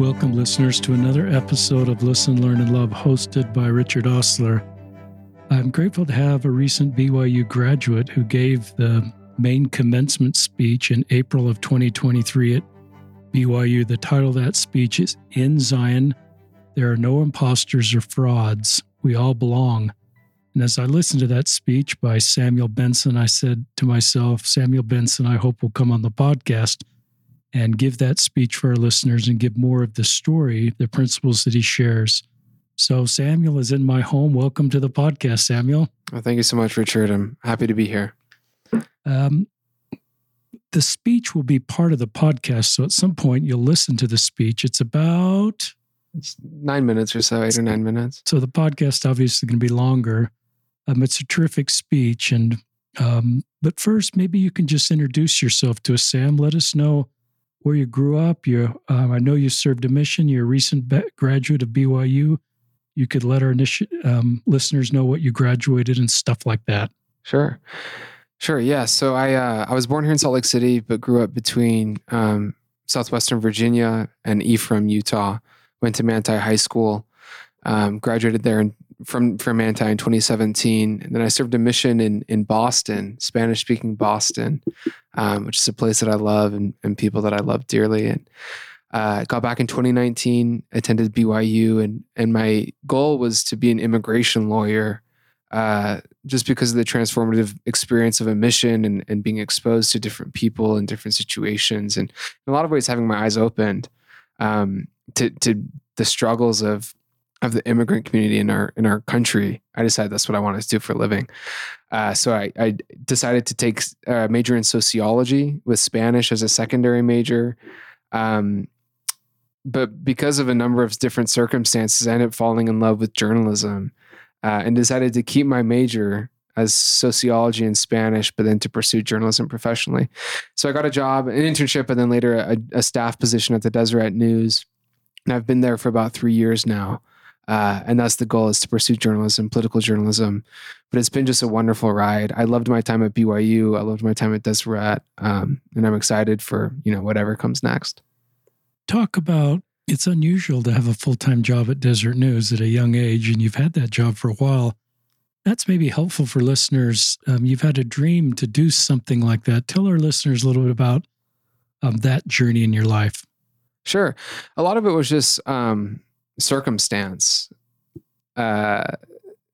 Welcome, listeners, to another episode of Listen, Learn, and Love, hosted by Richard Ostler. I'm grateful to have a recent BYU graduate who gave the main commencement speech in April of 2023 at BYU. The title of that speech is In Zion, There Are No Imposters or Frauds. We All Belong. And as I listened to that speech by Samuel Benson, I said to myself, Samuel Benson, I hope will come on the podcast and give that speech for our listeners and give more of the story, the principles that he shares. So, Samuel is in my home. Welcome to the podcast, Samuel. Well, thank you so much, Richard. I'm happy to be here. Um, the speech will be part of the podcast. So, at some point, you'll listen to the speech. It's about it's nine minutes or so, eight or nine minutes. So, the podcast obviously going to be longer. Um, it's a terrific speech. And, um, but first, maybe you can just introduce yourself to us, Sam. Let us know where you grew up. You, um, I know you served a mission. You're a recent graduate of BYU. You could let our initi- um, listeners know what you graduated and stuff like that. Sure, sure. Yeah. So I uh, I was born here in Salt Lake City, but grew up between um, southwestern Virginia and Ephraim, Utah. Went to Manti High School. Um, graduated there in from from Manti in 2017, and then I served a mission in in Boston, Spanish speaking Boston, um, which is a place that I love and, and people that I love dearly. And uh, got back in 2019, attended BYU, and and my goal was to be an immigration lawyer. Uh, just because of the transformative experience of a mission and, and being exposed to different people and different situations, and in a lot of ways having my eyes opened um, to to the struggles of of the immigrant community in our in our country, I decided that's what I wanted to do for a living. Uh, so I, I, decided to take a major in sociology with Spanish as a secondary major. Um, but because of a number of different circumstances, I ended up falling in love with journalism uh, and decided to keep my major as sociology and Spanish, but then to pursue journalism professionally. So I got a job, an internship, and then later a, a staff position at the Deseret News. And I've been there for about three years now. Uh, and that's the goal is to pursue journalism, political journalism. But it's been just a wonderful ride. I loved my time at BYU. I loved my time at Deseret, um, and I'm excited for you know whatever comes next. Talk about it's unusual to have a full time job at Deseret News at a young age, and you've had that job for a while. That's maybe helpful for listeners. Um, you've had a dream to do something like that. Tell our listeners a little bit about um, that journey in your life. Sure. A lot of it was just um, circumstance. Uh,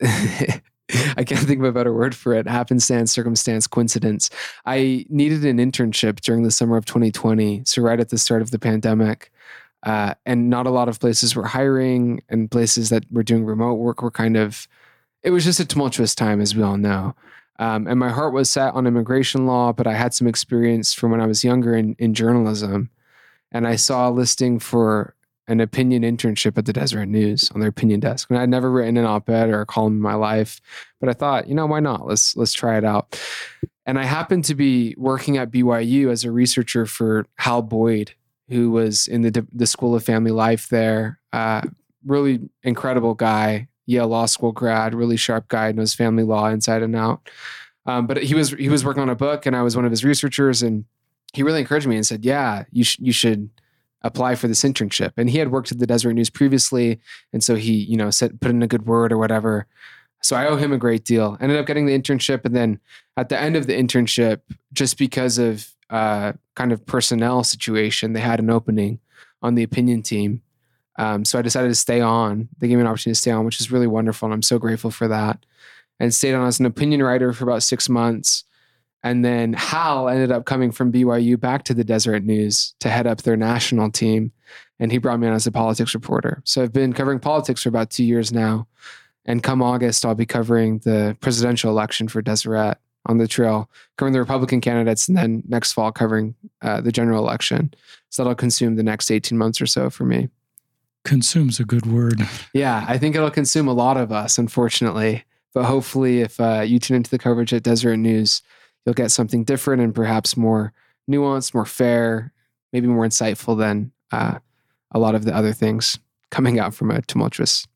I can't think of a better word for it. Happenstance, circumstance, coincidence. I needed an internship during the summer of 2020. So, right at the start of the pandemic. Uh, and not a lot of places were hiring, and places that were doing remote work were kind of, it was just a tumultuous time, as we all know. Um, and my heart was set on immigration law, but I had some experience from when I was younger in, in journalism. And I saw a listing for an opinion internship at the Deseret News on their opinion desk. And I'd never written an op-ed or a column in my life, but I thought, you know, why not? Let's let's try it out. And I happened to be working at BYU as a researcher for Hal Boyd, who was in the the School of Family Life there. Uh, really incredible guy, Yale Law School grad, really sharp guy, knows family law inside and out. Um, but he was he was working on a book, and I was one of his researchers, and he really encouraged me and said, "Yeah, you sh- you should." Apply for this internship. And he had worked at the Deseret News previously, and so he, you know, said put in a good word or whatever. So I owe him a great deal. Ended up getting the internship, and then at the end of the internship, just because of uh, kind of personnel situation, they had an opening on the opinion team. Um, so I decided to stay on. They gave me an opportunity to stay on, which is really wonderful, and I'm so grateful for that. And stayed on as an opinion writer for about six months. And then Hal ended up coming from BYU back to the Deseret News to head up their national team. And he brought me on as a politics reporter. So I've been covering politics for about two years now. And come August, I'll be covering the presidential election for Deseret on the trail, covering the Republican candidates, and then next fall covering uh, the general election. So that'll consume the next 18 months or so for me. Consume's a good word. Yeah, I think it'll consume a lot of us, unfortunately. But hopefully, if uh, you tune into the coverage at Deseret News, you'll get something different and perhaps more nuanced, more fair, maybe more insightful than uh, a lot of the other things coming out from a tumultuous.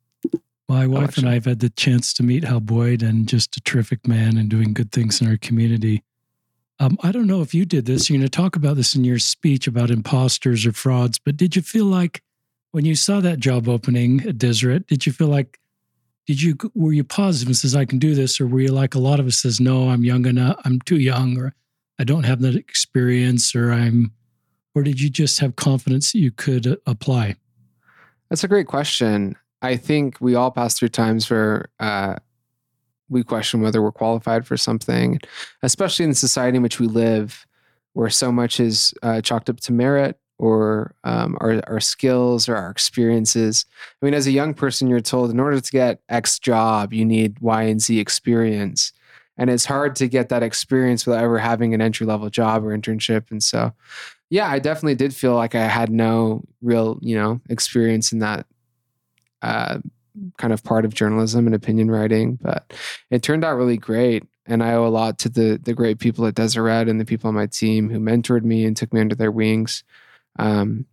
My wife election. and I have had the chance to meet Hal Boyd and just a terrific man and doing good things in our community. Um, I don't know if you did this. You're going to talk about this in your speech about imposters or frauds, but did you feel like When you saw that job opening at Deseret, did you feel like did you were you positive and says I can do this, or were you like a lot of us says no, I'm young enough, I'm too young, or I don't have that experience, or I'm, or did you just have confidence that you could uh, apply? That's a great question. I think we all pass through times where uh, we question whether we're qualified for something, especially in the society in which we live, where so much is uh, chalked up to merit or um, our, our skills or our experiences. I mean, as a young person, you're told in order to get X job, you need Y and Z experience. And it's hard to get that experience without ever having an entry level job or internship. And so, yeah, I definitely did feel like I had no real, you know, experience in that uh, kind of part of journalism and opinion writing. But it turned out really great and I owe a lot to the the great people at Deseret and the people on my team who mentored me and took me under their wings. Um,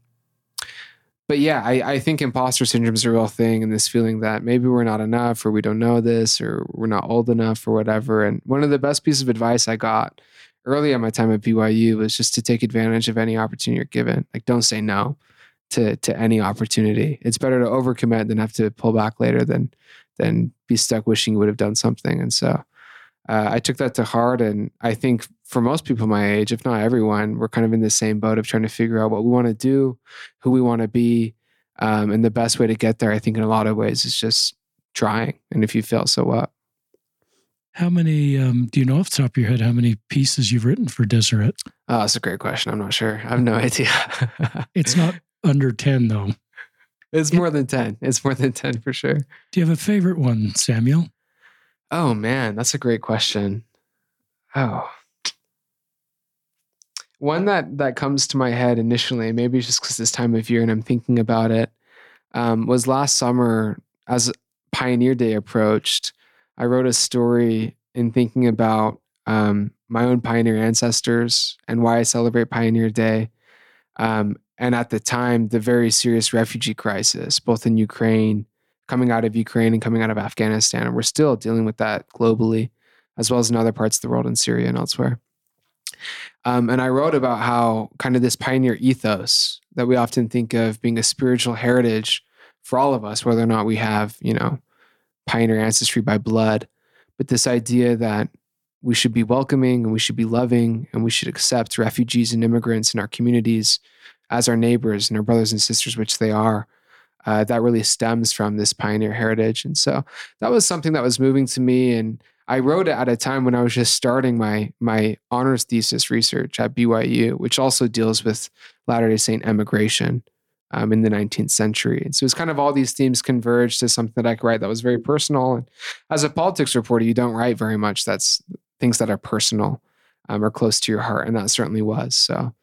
but yeah, I, I think imposter syndrome is a real thing, and this feeling that maybe we're not enough, or we don't know this, or we're not old enough, or whatever. And one of the best pieces of advice I got early in my time at BYU was just to take advantage of any opportunity you're given. Like, don't say no to to any opportunity. It's better to overcommit than have to pull back later than than be stuck wishing you would have done something. And so, uh, I took that to heart, and I think for most people my age, if not everyone, we're kind of in the same boat of trying to figure out what we want to do, who we want to be. Um, and the best way to get there, I think, in a lot of ways, is just trying. And if you fail, so what? How many, um, do you know off the top of your head, how many pieces you've written for Deseret? Oh, that's a great question. I'm not sure. I have no idea. it's not under 10, though. It's more than 10. It's more than 10 for sure. Do you have a favorite one, Samuel? Oh, man, that's a great question. Oh, one that that comes to my head initially, maybe just because this time of year and I'm thinking about it, um, was last summer as Pioneer Day approached. I wrote a story in thinking about um, my own pioneer ancestors and why I celebrate Pioneer Day. Um, and at the time, the very serious refugee crisis, both in Ukraine, coming out of Ukraine and coming out of Afghanistan. And we're still dealing with that globally, as well as in other parts of the world, in Syria and elsewhere. Um, and I wrote about how kind of this pioneer ethos that we often think of being a spiritual heritage for all of us, whether or not we have, you know, pioneer ancestry by blood, but this idea that we should be welcoming and we should be loving and we should accept refugees and immigrants in our communities as our neighbors and our brothers and sisters, which they are. Uh, that really stems from this pioneer heritage. And so that was something that was moving to me. And I wrote it at a time when I was just starting my my honors thesis research at BYU, which also deals with Latter Day Saint emigration um, in the 19th century. And so it's kind of all these themes converged to something that I could write that was very personal. And as a politics reporter, you don't write very much that's things that are personal um, or close to your heart, and that certainly was. So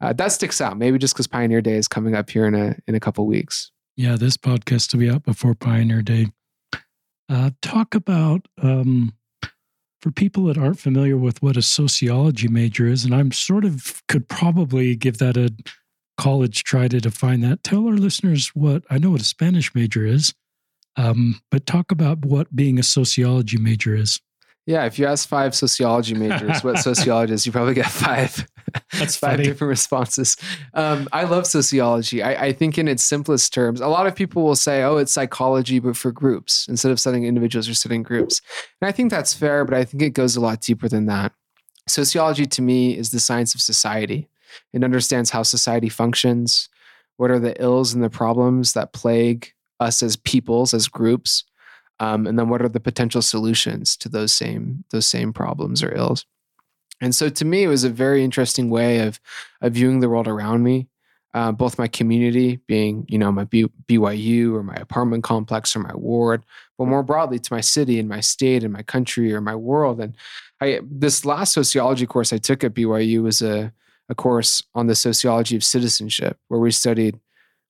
uh, that sticks out. Maybe just because Pioneer Day is coming up here in a in a couple weeks. Yeah, this podcast will be out before Pioneer Day. Uh, talk about um, for people that aren't familiar with what a sociology major is, and I'm sort of could probably give that a college try to define that. Tell our listeners what I know what a Spanish major is, um, but talk about what being a sociology major is. Yeah, if you ask five sociology majors what sociology is, you probably get five. That's five funny. different responses. Um, I love sociology. I, I, think in its simplest terms, a lot of people will say, "Oh, it's psychology, but for groups instead of studying individuals or studying groups." And I think that's fair, but I think it goes a lot deeper than that. Sociology, to me, is the science of society. It understands how society functions, what are the ills and the problems that plague us as peoples, as groups um, and then what are the potential solutions to those same those same problems or ills? And so to me it was a very interesting way of of viewing the world around me uh, both my community being you know my B- byu or my apartment complex or my ward but more broadly to my city and my state and my country or my world. And i this last sociology course i took at byu was a, a course on the sociology of citizenship where we studied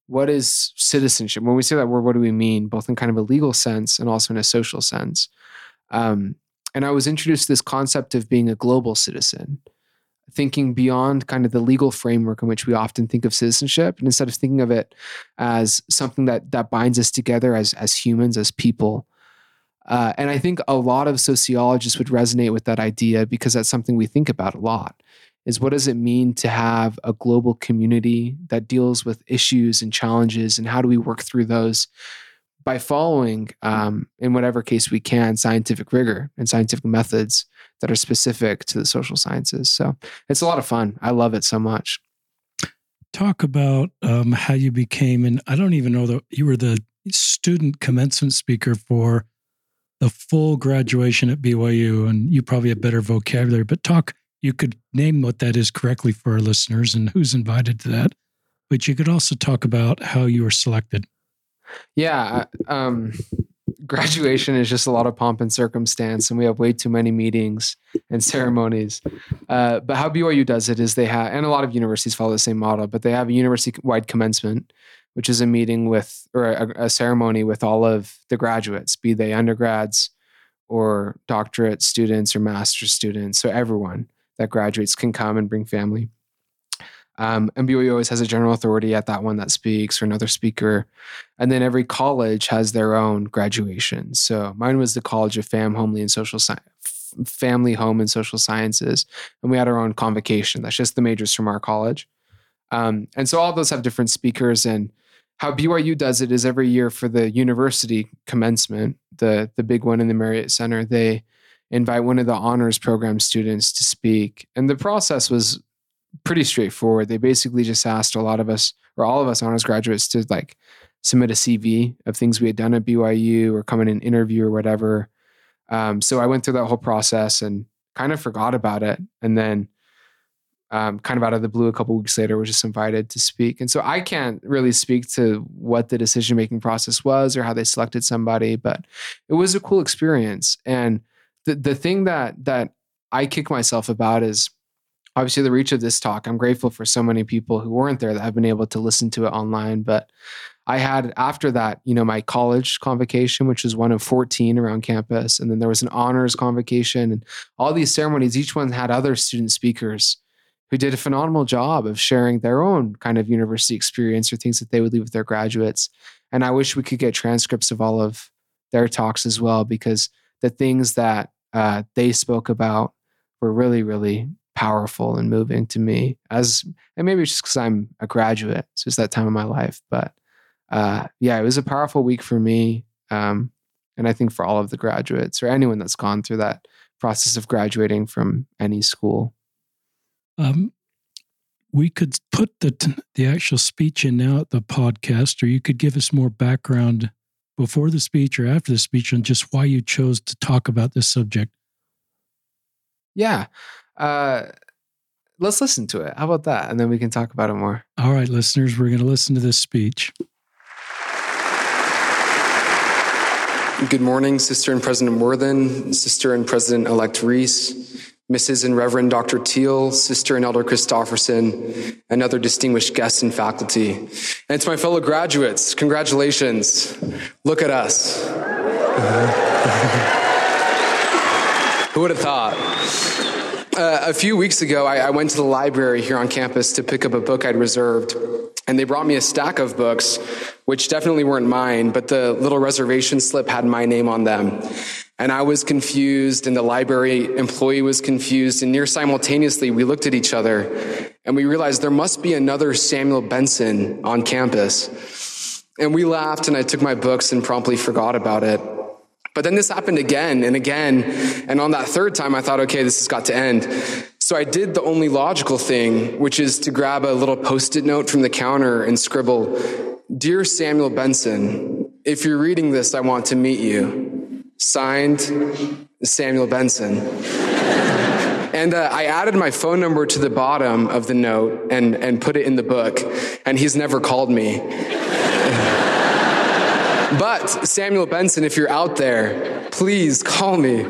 what is citizenship? When we say that word, what do we mean, both in kind of a legal sense and also in a social sense? Um, and I was introduced to this concept of being a global citizen, thinking beyond kind of the legal framework in which we often think of citizenship, and instead of thinking of it as something that that binds us together as as humans, as people. Uh, and I think a lot of sociologists would resonate with that idea because that's something we think about a lot is what does it mean to have a global community that deals with issues and challenges and how do we work through those by following um, in whatever case we can scientific rigor and scientific methods that are specific to the social sciences. So it's a lot of fun. I love it so much. Talk about um, how you became and i don't even know that you were the student commencement speaker for the full graduation at byu and you probably have better vocabulary but talk you could name what that is correctly for our listeners and who's invited to that. But you could also talk about how you were selected. Yeah. Um, graduation is just a lot of pomp and circumstance, and we have way too many meetings and ceremonies. Uh, but how BYU does it is they have, and a lot of universities follow the same model, but they have a university wide commencement, which is a meeting with, or a, a ceremony with all of the graduates, be they undergrads or doctorate students or master's students. So everyone that graduates can come and bring family. Um, and BYU always has a general authority at that one that speaks or another speaker. And then every college has their own graduation. So mine was the College of Fam, Homely, and Social Science. Family, Home, and Social Sciences. And we had our own convocation. That's just the majors from our college. Um, and so all those have different speakers. And how BYU does it is every year for the university commencement, the, the big one in the Marriott Center, they invite one of the honors program students to speak. And the process was pretty straightforward. They basically just asked a lot of us, or all of us honors graduates, to like submit a CV of things we had done at BYU or come in an interview or whatever. Um, so I went through that whole process and kind of forgot about it. And then um, kind of out of the blue, a couple weeks later, was just invited to speak. And so I can't really speak to what the decision making process was or how they selected somebody, but it was a cool experience. And the the thing that that I kick myself about is obviously the reach of this talk. I'm grateful for so many people who weren't there that have been able to listen to it online. But I had after that, you know, my college convocation, which was one of 14 around campus, and then there was an honors convocation, and all these ceremonies. Each one had other student speakers who did a phenomenal job of sharing their own kind of university experience or things that they would leave with their graduates. And I wish we could get transcripts of all of their talks as well, because the things that uh, they spoke about were really, really powerful and moving to me. As and maybe it's just because I'm a graduate, so it's that time of my life. But uh, yeah, it was a powerful week for me, um, and I think for all of the graduates or anyone that's gone through that process of graduating from any school. Um, we could put the the actual speech in now at the podcast, or you could give us more background before the speech or after the speech on just why you chose to talk about this subject? Yeah. Uh, let's listen to it. How about that? And then we can talk about it more. All right, listeners, we're going to listen to this speech. Good morning, Sister and President Worthen, Sister and President elect Reese, Mrs. and Reverend Dr. Teal, Sister and Elder Christofferson, and other distinguished guests and faculty. And it's my fellow graduates. Congratulations. Look at us. Who would have thought? Uh, a few weeks ago, I, I went to the library here on campus to pick up a book I'd reserved, and they brought me a stack of books, which definitely weren't mine, but the little reservation slip had my name on them. And I was confused, and the library employee was confused. And near simultaneously, we looked at each other and we realized there must be another Samuel Benson on campus. And we laughed, and I took my books and promptly forgot about it. But then this happened again and again. And on that third time, I thought, okay, this has got to end. So I did the only logical thing, which is to grab a little post it note from the counter and scribble, Dear Samuel Benson, if you're reading this, I want to meet you. Signed, Samuel Benson. And uh, I added my phone number to the bottom of the note and, and put it in the book. And he's never called me. but Samuel Benson, if you're out there, please call me.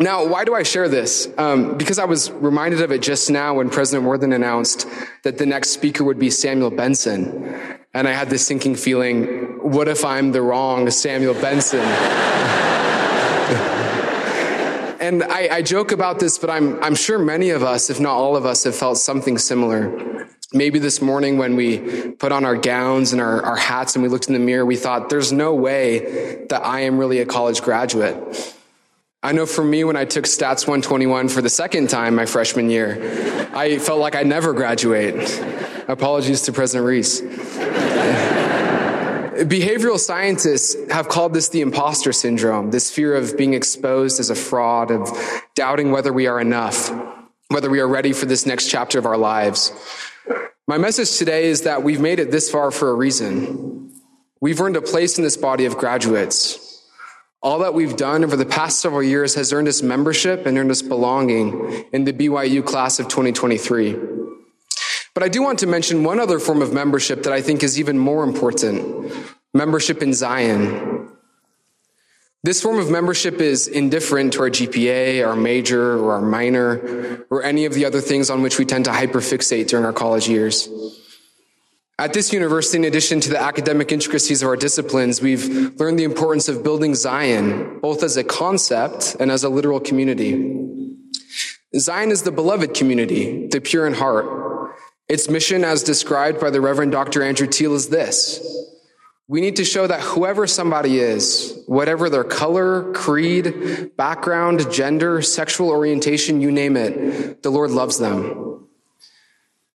Now, why do I share this? Um, because I was reminded of it just now when President Worthen announced that the next speaker would be Samuel Benson. And I had this sinking feeling what if I'm the wrong Samuel Benson? and I, I, joke about this, but I'm, I'm sure many of us, if not all of us, have felt something similar. Maybe this morning when we put on our gowns and our, our hats and we looked in the mirror, we thought, there's no way that I am really a college graduate. I know for me, when I took Stats 121 for the second time my freshman year, I felt like I'd never graduate. Apologies to President Reese. Behavioral scientists have called this the imposter syndrome, this fear of being exposed as a fraud, of doubting whether we are enough, whether we are ready for this next chapter of our lives. My message today is that we've made it this far for a reason. We've earned a place in this body of graduates. All that we've done over the past several years has earned us membership and earned us belonging in the BYU class of 2023. But I do want to mention one other form of membership that I think is even more important membership in Zion. This form of membership is indifferent to our GPA, our major, or our minor, or any of the other things on which we tend to hyperfixate during our college years. At this university, in addition to the academic intricacies of our disciplines, we've learned the importance of building Zion, both as a concept and as a literal community. Zion is the beloved community, the pure in heart. Its mission, as described by the Reverend Dr. Andrew Teal, is this. We need to show that whoever somebody is, whatever their color, creed, background, gender, sexual orientation, you name it, the Lord loves them.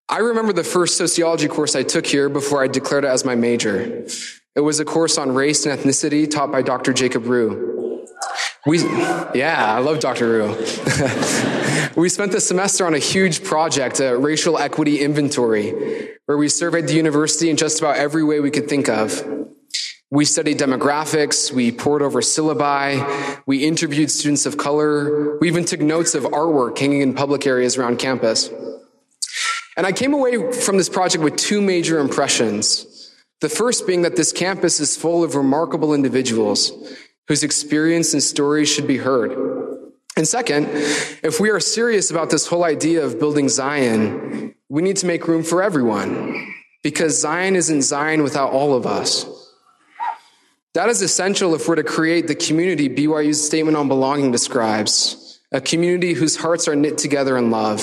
I remember the first sociology course I took here before I declared it as my major. It was a course on race and ethnicity taught by Dr. Jacob Rugh. We, yeah, I love Dr. Rugh. we spent the semester on a huge project, a racial equity inventory, where we surveyed the university in just about every way we could think of. We studied demographics, we pored over syllabi, we interviewed students of color, we even took notes of artwork hanging in public areas around campus. And I came away from this project with two major impressions. The first being that this campus is full of remarkable individuals whose experience and stories should be heard. And second, if we are serious about this whole idea of building Zion, we need to make room for everyone because Zion isn't Zion without all of us. That is essential if we're to create the community BYU's statement on belonging describes, a community whose hearts are knit together in love.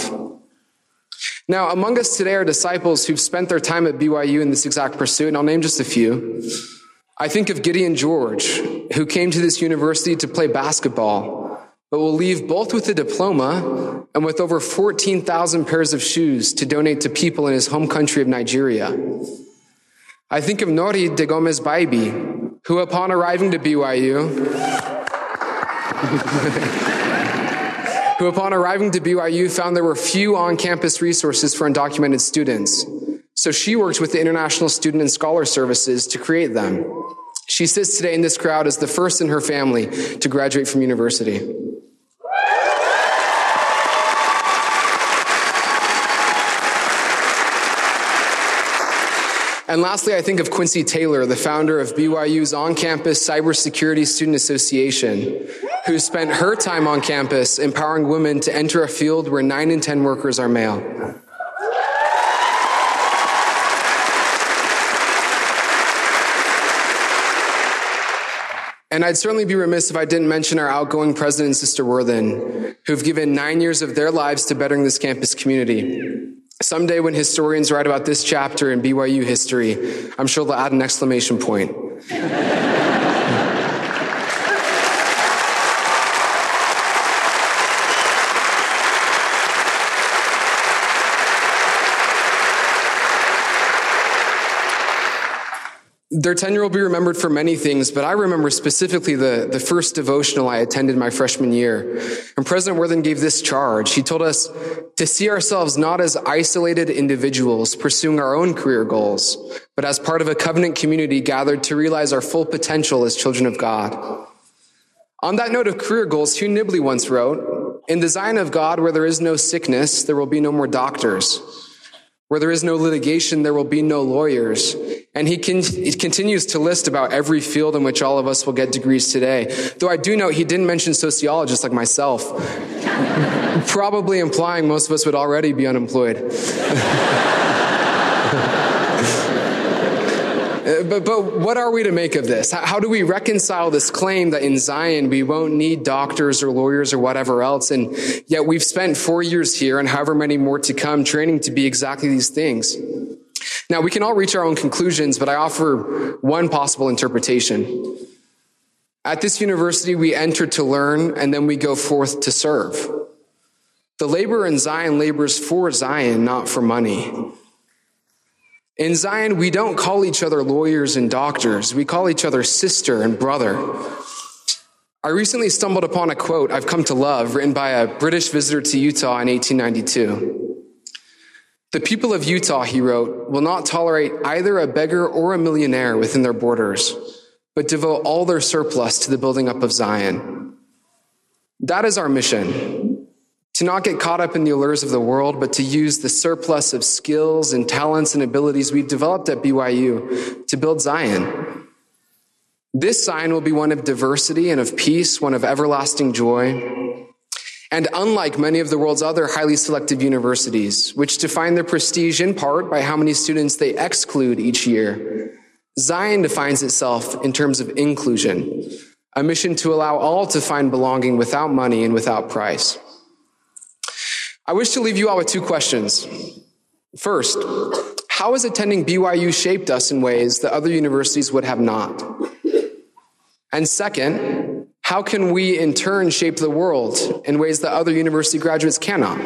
Now, among us today are disciples who've spent their time at BYU in this exact pursuit, and I'll name just a few. I think of Gideon George, who came to this university to play basketball, but will leave both with a diploma and with over 14,000 pairs of shoes to donate to people in his home country of Nigeria. I think of Nori de Gomez Baibi, who upon arriving to BYU, who upon arriving to BYU found there were few on-campus resources for undocumented students. So she worked with the International Student and Scholar Services to create them. She sits today in this crowd as the first in her family to graduate from university. And lastly, I think of Quincy Taylor, the founder of BYU's on campus cybersecurity student association, who spent her time on campus empowering women to enter a field where nine in 10 workers are male. And I'd certainly be remiss if I didn't mention our outgoing president sister Worthen, who've given nine years of their lives to bettering this campus community. Someday, when historians write about this chapter in BYU history, I'm sure they'll add an exclamation point. Their tenure will be remembered for many things, but I remember specifically the, the first devotional I attended my freshman year. And President Worthen gave this charge. He told us to see ourselves not as isolated individuals pursuing our own career goals, but as part of a covenant community gathered to realize our full potential as children of God. On that note of career goals, Hugh Nibley once wrote, In the Zion of God, where there is no sickness, there will be no more doctors. Where there is no litigation, there will be no lawyers. And he, con- he, continues to list about every field in which all of us will get degrees today. Though I do note he didn't mention sociologists like myself, probably implying most of us would already be unemployed. Uh, Uh, but, but what are we to make of this? How, how do we reconcile this claim that in Zion we won't need doctors or lawyers or whatever else? And yet we've spent four years here and however many more to come training to be exactly these things. Now we can all reach our own conclusions, but I offer one possible interpretation. At this university, we enter to learn and then we go forth to serve. The laborer in Zion labors for Zion, not for money. In Zion, we don't call each other lawyers and doctors. We call each other sister and brother. I recently stumbled upon a quote I've come to love written by a British visitor to Utah in 1892. The people of Utah, he wrote, will not tolerate either a beggar or a millionaire within their borders, but devote all their surplus to the building up of Zion. That is our mission to not get caught up in the allures of the world, but to use the surplus of skills and talents and abilities we've developed at BYU to build Zion. This Zion will be one of diversity and of peace, one of everlasting joy. And unlike many of the world's other highly selective universities, which define their prestige in part by how many students they exclude each year, Zion defines itself in terms of inclusion, a mission to allow all to find belonging without money and without price. I wish to leave you all with two questions. First, how has attending BYU shaped us in ways that other universities would have not? And second, how can we in turn shape the world in ways that other university graduates cannot?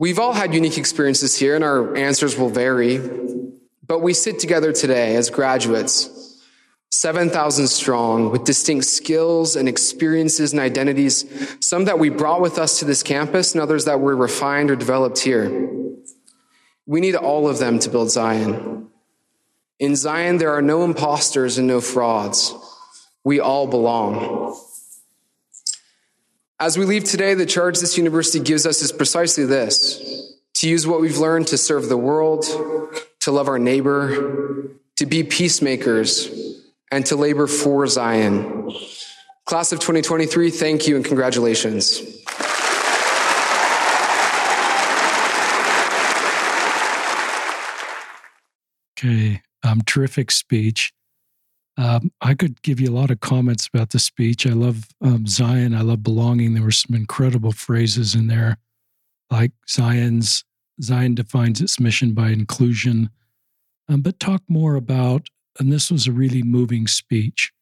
We've all had unique experiences here, and our answers will vary, but we sit together today as graduates 7,000 strong with distinct skills and experiences and identities, some that we brought with us to this campus and others that were refined or developed here. We need all of them to build Zion. In Zion, there are no imposters and no frauds. We all belong. As we leave today, the charge this university gives us is precisely this to use what we've learned to serve the world, to love our neighbor, to be peacemakers and to labor for Zion. Class of 2023, thank you and congratulations. Okay, um, terrific speech. Um, I could give you a lot of comments about the speech. I love um, Zion. I love belonging. There were some incredible phrases in there, like Zion's Zion defines its mission by inclusion. Um, but talk more about and this was a really moving speech.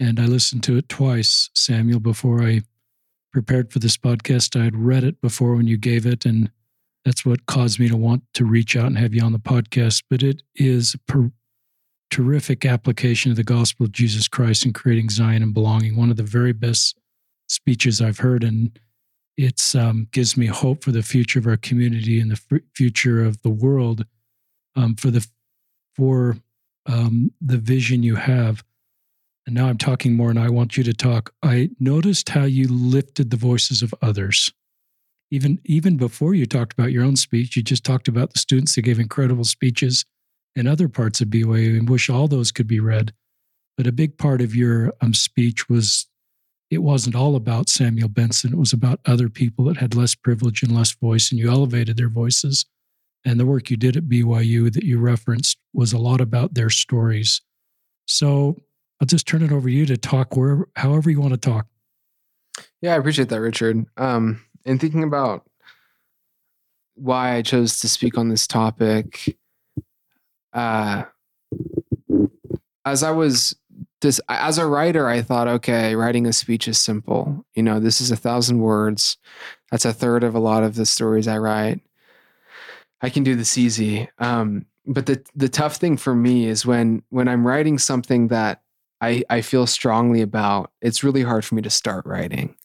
And I listened to it twice, Samuel, before I prepared for this podcast. I had read it before when you gave it, and that's what caused me to want to reach out and have you on the podcast. But it is a per- terrific application of the gospel of Jesus Christ in creating Zion and belonging. One of the very best speeches I've heard, and it um, gives me hope for the future of our community and the f- future of the world. Um, for the for um, the vision you have. And now I'm talking more, and I want you to talk. I noticed how you lifted the voices of others. Even even before you talked about your own speech, you just talked about the students that gave incredible speeches in other parts of BYU, and wish all those could be read. But a big part of your um, speech was it wasn't all about Samuel Benson. It was about other people that had less privilege and less voice, and you elevated their voices and the work you did at BYU that you referenced was a lot about their stories. So I'll just turn it over to you to talk wherever, however you want to talk. Yeah, I appreciate that, Richard. Um, and thinking about why I chose to speak on this topic, uh, as I was this as a writer, I thought, okay, writing a speech is simple. You know, this is a thousand words. That's a third of a lot of the stories I write. I can do this easy. Um, but the the tough thing for me is when when I'm writing something that I I feel strongly about, it's really hard for me to start writing.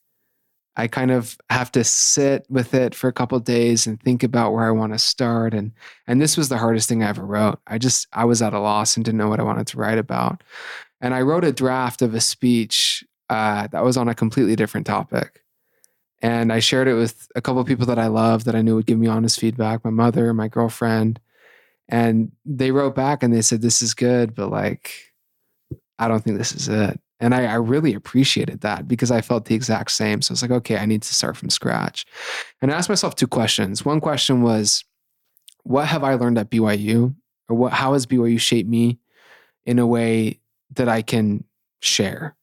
I kind of have to sit with it for a couple days and think about where I want to start and and this was the hardest thing I ever wrote. I just I was at a loss and didn't know what I wanted to write about. And I wrote a draft of a speech uh, that was on a completely different topic and I shared it with a couple of people that I love that I knew would give me honest feedback, my mother, my girlfriend. And they wrote back and they said, This is good, but like, I don't think this is it. And I, I, really appreciated that because I felt the exact same. So I was like, okay, I need to start from scratch. And I asked myself two questions. One question was, what have I learned at BYU? Or what how has BYU shaped me in a way that I can share?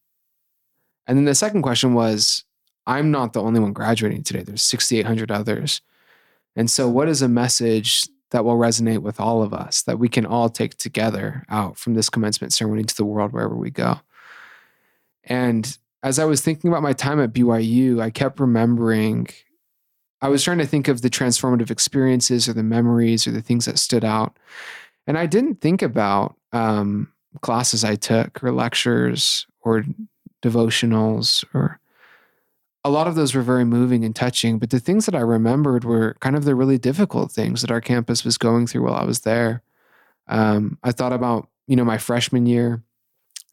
And then the second question was, I'm not the only one graduating today. There's 6,800 others. And so, what is a message that will resonate with all of us that we can all take together out from this commencement ceremony to the world wherever we go? And as I was thinking about my time at BYU, I kept remembering, I was trying to think of the transformative experiences or the memories or the things that stood out. And I didn't think about um, classes I took or lectures or devotionals or a lot of those were very moving and touching. But the things that I remembered were kind of the really difficult things that our campus was going through while I was there. Um, I thought about, you know, my freshman year,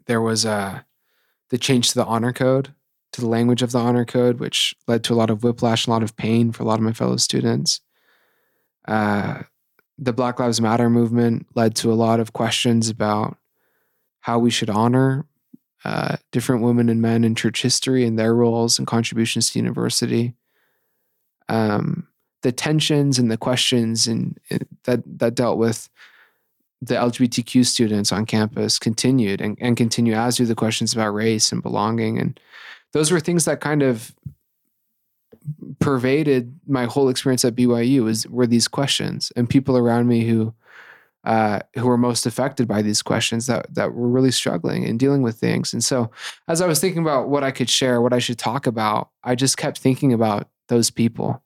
there was a, the change to the honor code, to the language of the honor code, which led to a lot of whiplash, a lot of pain for a lot of my fellow students. Uh, the Black Lives Matter movement led to a lot of questions about how we should honor uh, different women and men in church history and their roles and contributions to university. Um, the tensions and the questions and, and that that dealt with the LGBTQ students on campus continued and, and continue as do the questions about race and belonging. And those were things that kind of pervaded my whole experience at BYU was were these questions and people around me who uh, who were most affected by these questions that that were really struggling and dealing with things. And so as I was thinking about what I could share, what I should talk about, I just kept thinking about those people.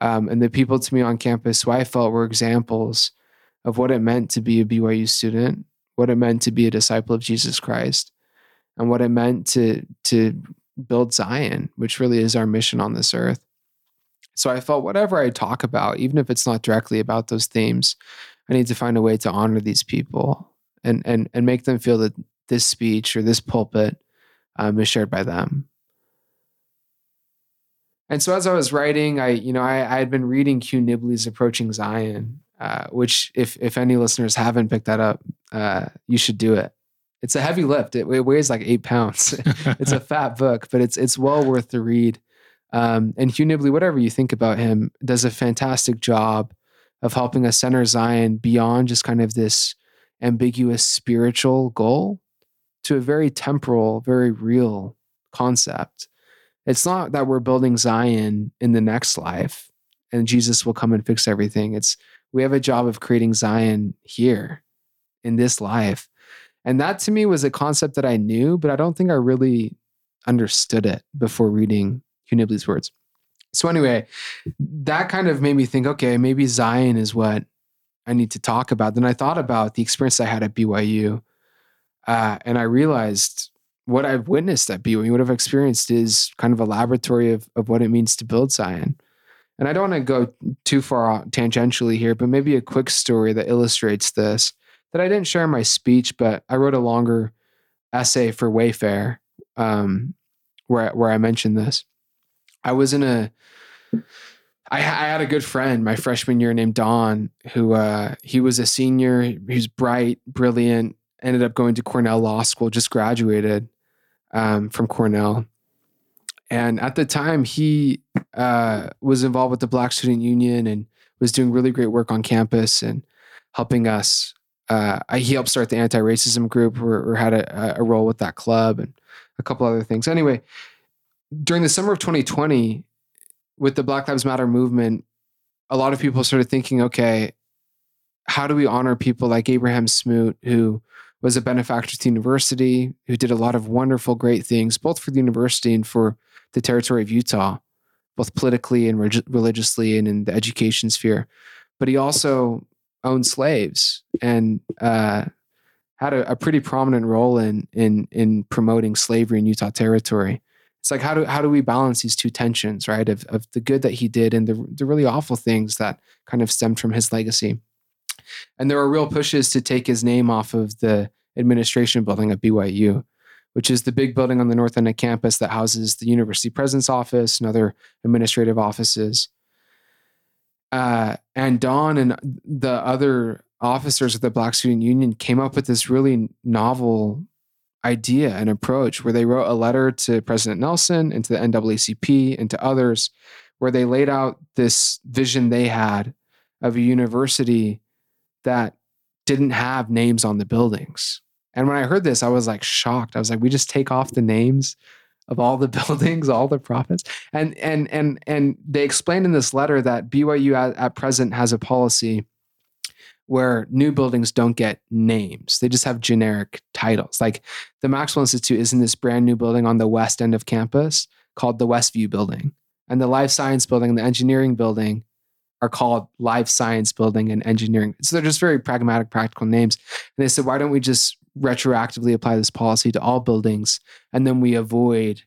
Um, and the people to me on campus who I felt were examples of what it meant to be a BYU student, what it meant to be a disciple of Jesus Christ, and what it meant to to build Zion, which really is our mission on this earth. So I felt whatever I talk about, even if it's not directly about those themes, I need to find a way to honor these people and and and make them feel that this speech or this pulpit um, is shared by them. And so as I was writing, I you know I, I had been reading Hugh Nibley's Approaching Zion, uh, which if if any listeners haven't picked that up, uh, you should do it. It's a heavy lift. It, it weighs like eight pounds. it's a fat book, but it's it's well worth the read. Um, and Hugh Nibley, whatever you think about him, does a fantastic job of helping us center Zion beyond just kind of this ambiguous spiritual goal to a very temporal, very real concept. It's not that we're building Zion in the next life and Jesus will come and fix everything. It's we have a job of creating Zion here in this life. And that to me was a concept that I knew, but I don't think I really understood it before reading Hugh Nibley's words. So anyway, that kind of made me think, okay, maybe Zion is what I need to talk about. Then I thought about the experience I had at BYU, uh, and I realized what I've witnessed at BYU, what I've experienced is kind of a laboratory of, of what it means to build Zion. And I don't want to go too far tangentially here, but maybe a quick story that illustrates this that I didn't share in my speech, but I wrote a longer essay for Wayfare um, where where I mentioned this. I was in a I, I had a good friend my freshman year named Don, who uh, he was a senior. He was bright, brilliant. Ended up going to Cornell Law School. Just graduated um, from Cornell, and at the time he uh, was involved with the Black Student Union and was doing really great work on campus and helping us. Uh, he helped start the anti-racism group, or, or had a, a role with that club and a couple other things. Anyway, during the summer of 2020, with the Black Lives Matter movement, a lot of people started thinking, okay, how do we honor people like Abraham Smoot, who was a benefactor to the university, who did a lot of wonderful, great things, both for the university and for the territory of Utah, both politically and reg- religiously and in the education sphere. But he also owned slaves and uh, had a, a, pretty prominent role in in in promoting slavery in Utah territory it's like how do how do we balance these two tensions, right? Of of the good that he did and the the really awful things that kind of stemmed from his legacy. And there were real pushes to take his name off of the administration building at BYU, which is the big building on the north end of campus that houses the university president's office and other administrative offices. Uh, and Don and the other officers of the Black Student Union came up with this really novel idea and approach where they wrote a letter to President Nelson and to the NAACP and to others where they laid out this vision they had of a university that didn't have names on the buildings. And when I heard this, I was like shocked. I was like, we just take off the names of all the buildings, all the prophets. And and and and they explained in this letter that BYU at, at present has a policy where new buildings don't get names. They just have generic titles. Like the Maxwell Institute is in this brand new building on the west end of campus called the Westview Building. And the Life Science Building and the Engineering Building are called Life Science Building and Engineering. So they're just very pragmatic, practical names. And they said, why don't we just retroactively apply this policy to all buildings? And then we avoid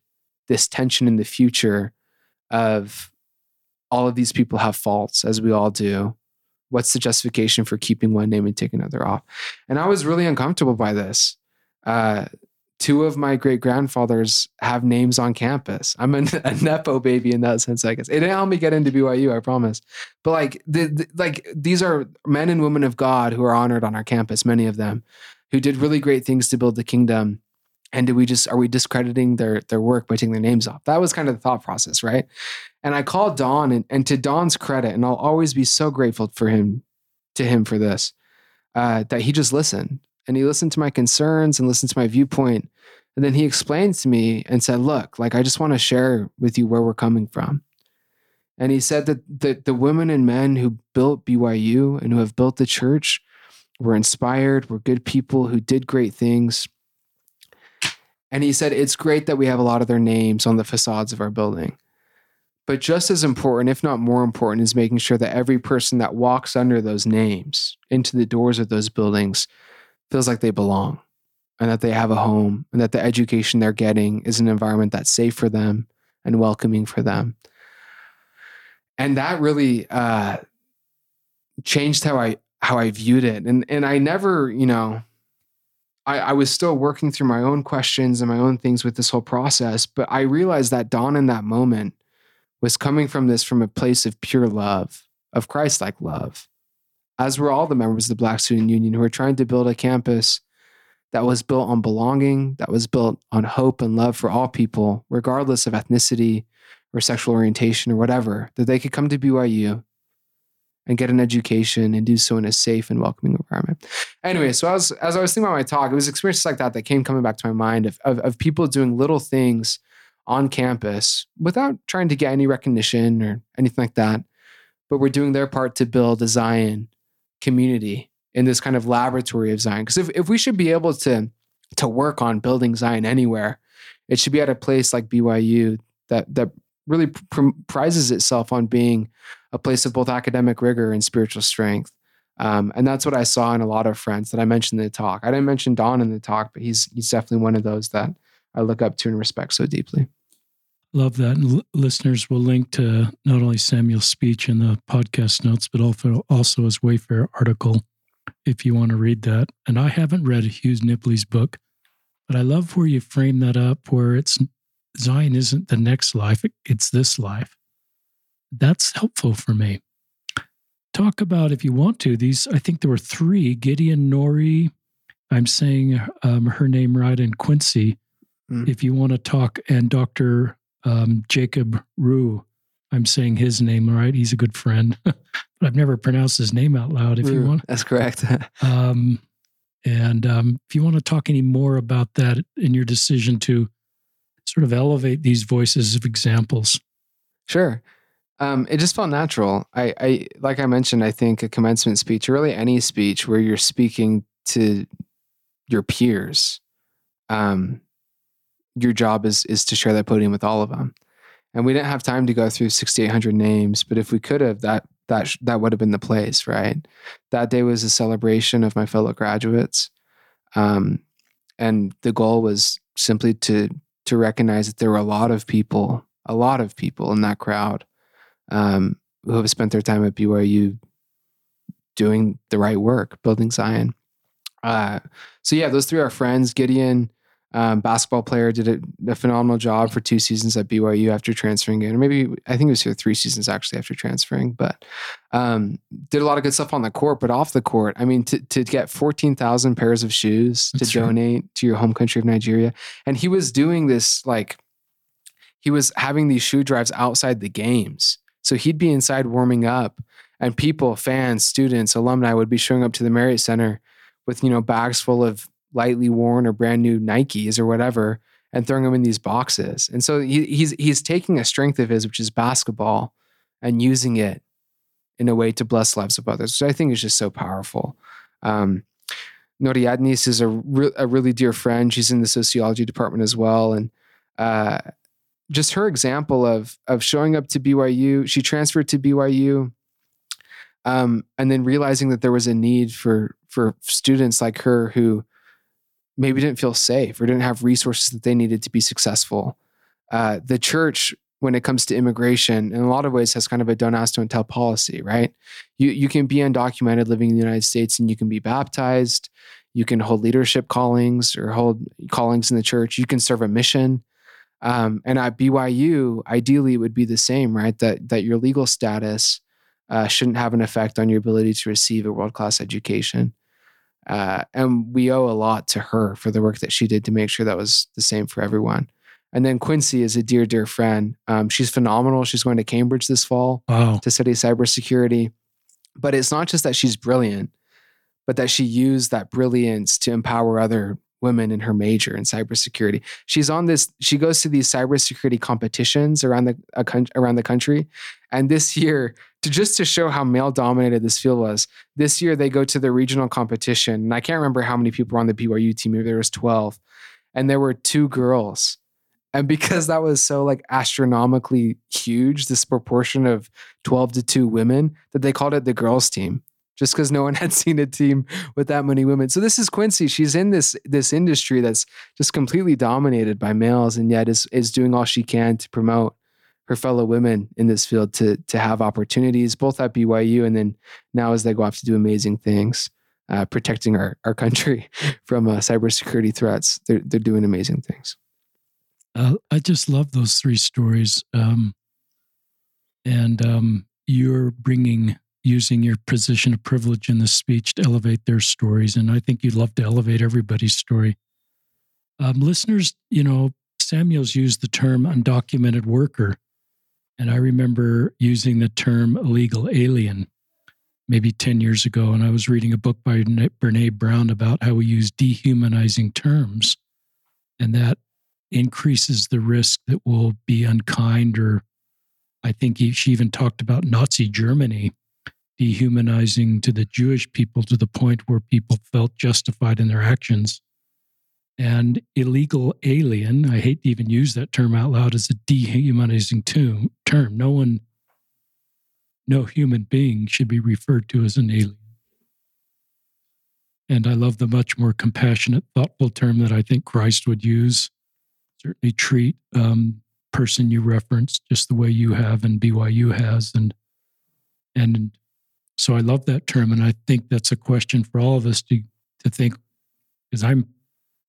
this tension in the future of all of these people have faults, as we all do. What's the justification for keeping one name and taking another off? And I was really uncomfortable by this. Uh, two of my great grandfathers have names on campus. I'm a, a, nepo baby in that sense, I guess. It didn't help me get into BYU, I promise. But like, the, the, like these are men and women of God who are honored on our campus, many of them, who did really great things to build the kingdom. And do we just are we discrediting their their work by taking their names off? That was kind of the thought process, right? And I called Don, and, and to Don's credit, and I'll always be so grateful for him to him for this, uh, that he just listened and he listened to my concerns and listened to my viewpoint. And then he explained to me and said, Look, like, I just want to share with you where we're coming from. And he said that the, the women and men who built BYU and who have built the church were inspired, were good people who did great things. And he said, It's great that we have a lot of their names on the facades of our building. But just as important, if not more important, is making sure that every person that walks under those names into the doors of those buildings feels like they belong and that they have a home and that the education they're getting is an environment that's safe for them and welcoming for them. And that really uh, changed how I how I viewed it. And and I never, you know, I, I was still working through my own questions and my own things with this whole process. But I realized that Don in that moment was coming from this from a place of pure love, of Christ-like love as were all the members of the Black Student Union who were trying to build a campus that was built on belonging, that was built on hope and love for all people, regardless of ethnicity or sexual orientation or whatever, that they could come to BYU and get an education and do so in a safe and welcoming environment. Anyway, so as, as I was thinking about my talk, it was experiences like that that came coming back to my mind of, of, of people doing little things on campus without trying to get any recognition or anything like that, but we're doing their part to build a Zion community in this kind of laboratory of Zion. Because if, if we should be able to to work on building Zion anywhere, it should be at a place like BYU that that really pr- prizes itself on being a place of both academic rigor and spiritual strength. Um, and that's what I saw in a lot of friends that I mentioned in the talk. I didn't mention Don in the talk, but he's he's definitely one of those that I look up to and respect so deeply. Love that. And l- listeners will link to not only Samuel's speech in the podcast notes, but also, also his Wayfare article if you want to read that. And I haven't read Hugh Nibley's book, but I love where you frame that up, where it's Zion isn't the next life, it's this life. That's helpful for me. Talk about, if you want to, these, I think there were three Gideon Nori, I'm saying um, her name right, and Quincy. Mm. If you want to talk, and Dr um, Jacob Rugh. I'm saying his name right. He's a good friend, but I've never pronounced his name out loud. If you want, that's correct. um, and um, if you want to talk any more about that in your decision to sort of elevate these voices of examples, sure. Um, it just felt natural. I, I, like I mentioned, I think a commencement speech, or really any speech where you're speaking to your peers, um, your job is is to share that podium with all of them. And we didn't have time to go through 6,800 names, but if we could have, that that that would have been the place, right? That day was a celebration of my fellow graduates, um, and the goal was simply to to recognize that there were a lot of people, a lot of people in that crowd um, who have spent their time at BYU doing the right work, building Zion. Uh, so yeah, those three are friends: Gideon, um, basketball player, did a, a, phenomenal job for two seasons at BYU after transferring in, or maybe I think it was here three seasons actually after transferring. But um, did a lot of good stuff on the court, but off the court, I mean, to, to get fourteen thousand pairs of shoes That's to true. donate to your home country of Nigeria, and he was doing this like he was having these shoe drives outside the games, so he'd be inside warming up, and people, fans, students, alumni would be showing up to the Marriott Center with you know bags full of lightly worn or brand new Nikes or whatever and throwing them in these boxes. And so he, he's he's taking a strength of his, which is basketball, and using it in a way to bless lives of others, which I think is just so powerful. Um, Noriadnis is a, re- a really dear friend. She's in the sociology department as well. And uh, just her example of, of showing up to BYU, she transferred to BYU um, and then realizing that there was a need for, for students like her who maybe didn't feel safe or didn't have resources that they needed to be successful. Uh, the church when it comes to immigration in a lot of ways has kind of a don't ask don't tell policy right? You you can be undocumented living in the united states and you can be baptized. You can hold leadership callings or hold callings in the church. You can serve a mission um, and at byu ideally it would be the same right that that your legal status uh, shouldn't have an effect on your ability to receive a world-class education uh, and we owe a lot to her for the work that she did to make sure that was the same for everyone and then Quincy is a dear, dear friend. Um, she's phenomenal. She's going to Cambridge this fall wow. to study cybersecurity. But it's not just that she's brilliant, but that she used that brilliance to empower other women in her major in cybersecurity. She's on this. She goes to these cybersecurity competitions around the around the country, and this year, to just to show how male dominated this field was, this year they go to the regional competition, and I can't remember how many people were on the BYU team. Maybe there was twelve, and there were two girls and because that was so like astronomically huge, this proportion of 12 to 2 women, that they called it the girls team. Just because no one had seen a team with that many women. So this is Quincy. She's in this this industry that's just completely dominated by males, and yet is is doing all she can to promote her fellow women in this field to to have opportunities, both at BYU and then now as they go off to do amazing things, uh, protecting our our country from uh, cybersecurity threats. They're they're doing amazing things. Uh, I just love those three stories. Um, and um, you're bringing, using your position of privilege in the speech to elevate their stories. And I think you'd love to elevate everybody's story. Um, listeners, you know, Samuel's used the term undocumented worker. And I remember using the term illegal alien maybe 10 years ago. And I was reading a book by Brene Brown about how we use dehumanizing terms. And that increases the risk that we'll be unkind or I think he, she even talked about Nazi Germany dehumanizing to the Jewish people to the point where people felt justified in their actions. And illegal alien, I hate to even use that term out loud, as a dehumanizing term. No one, no human being should be referred to as an alien. And I love the much more compassionate, thoughtful term that I think Christ would use certainly treat um, person you referenced just the way you have and BYU has, and and so I love that term, and I think that's a question for all of us to to think, because I'm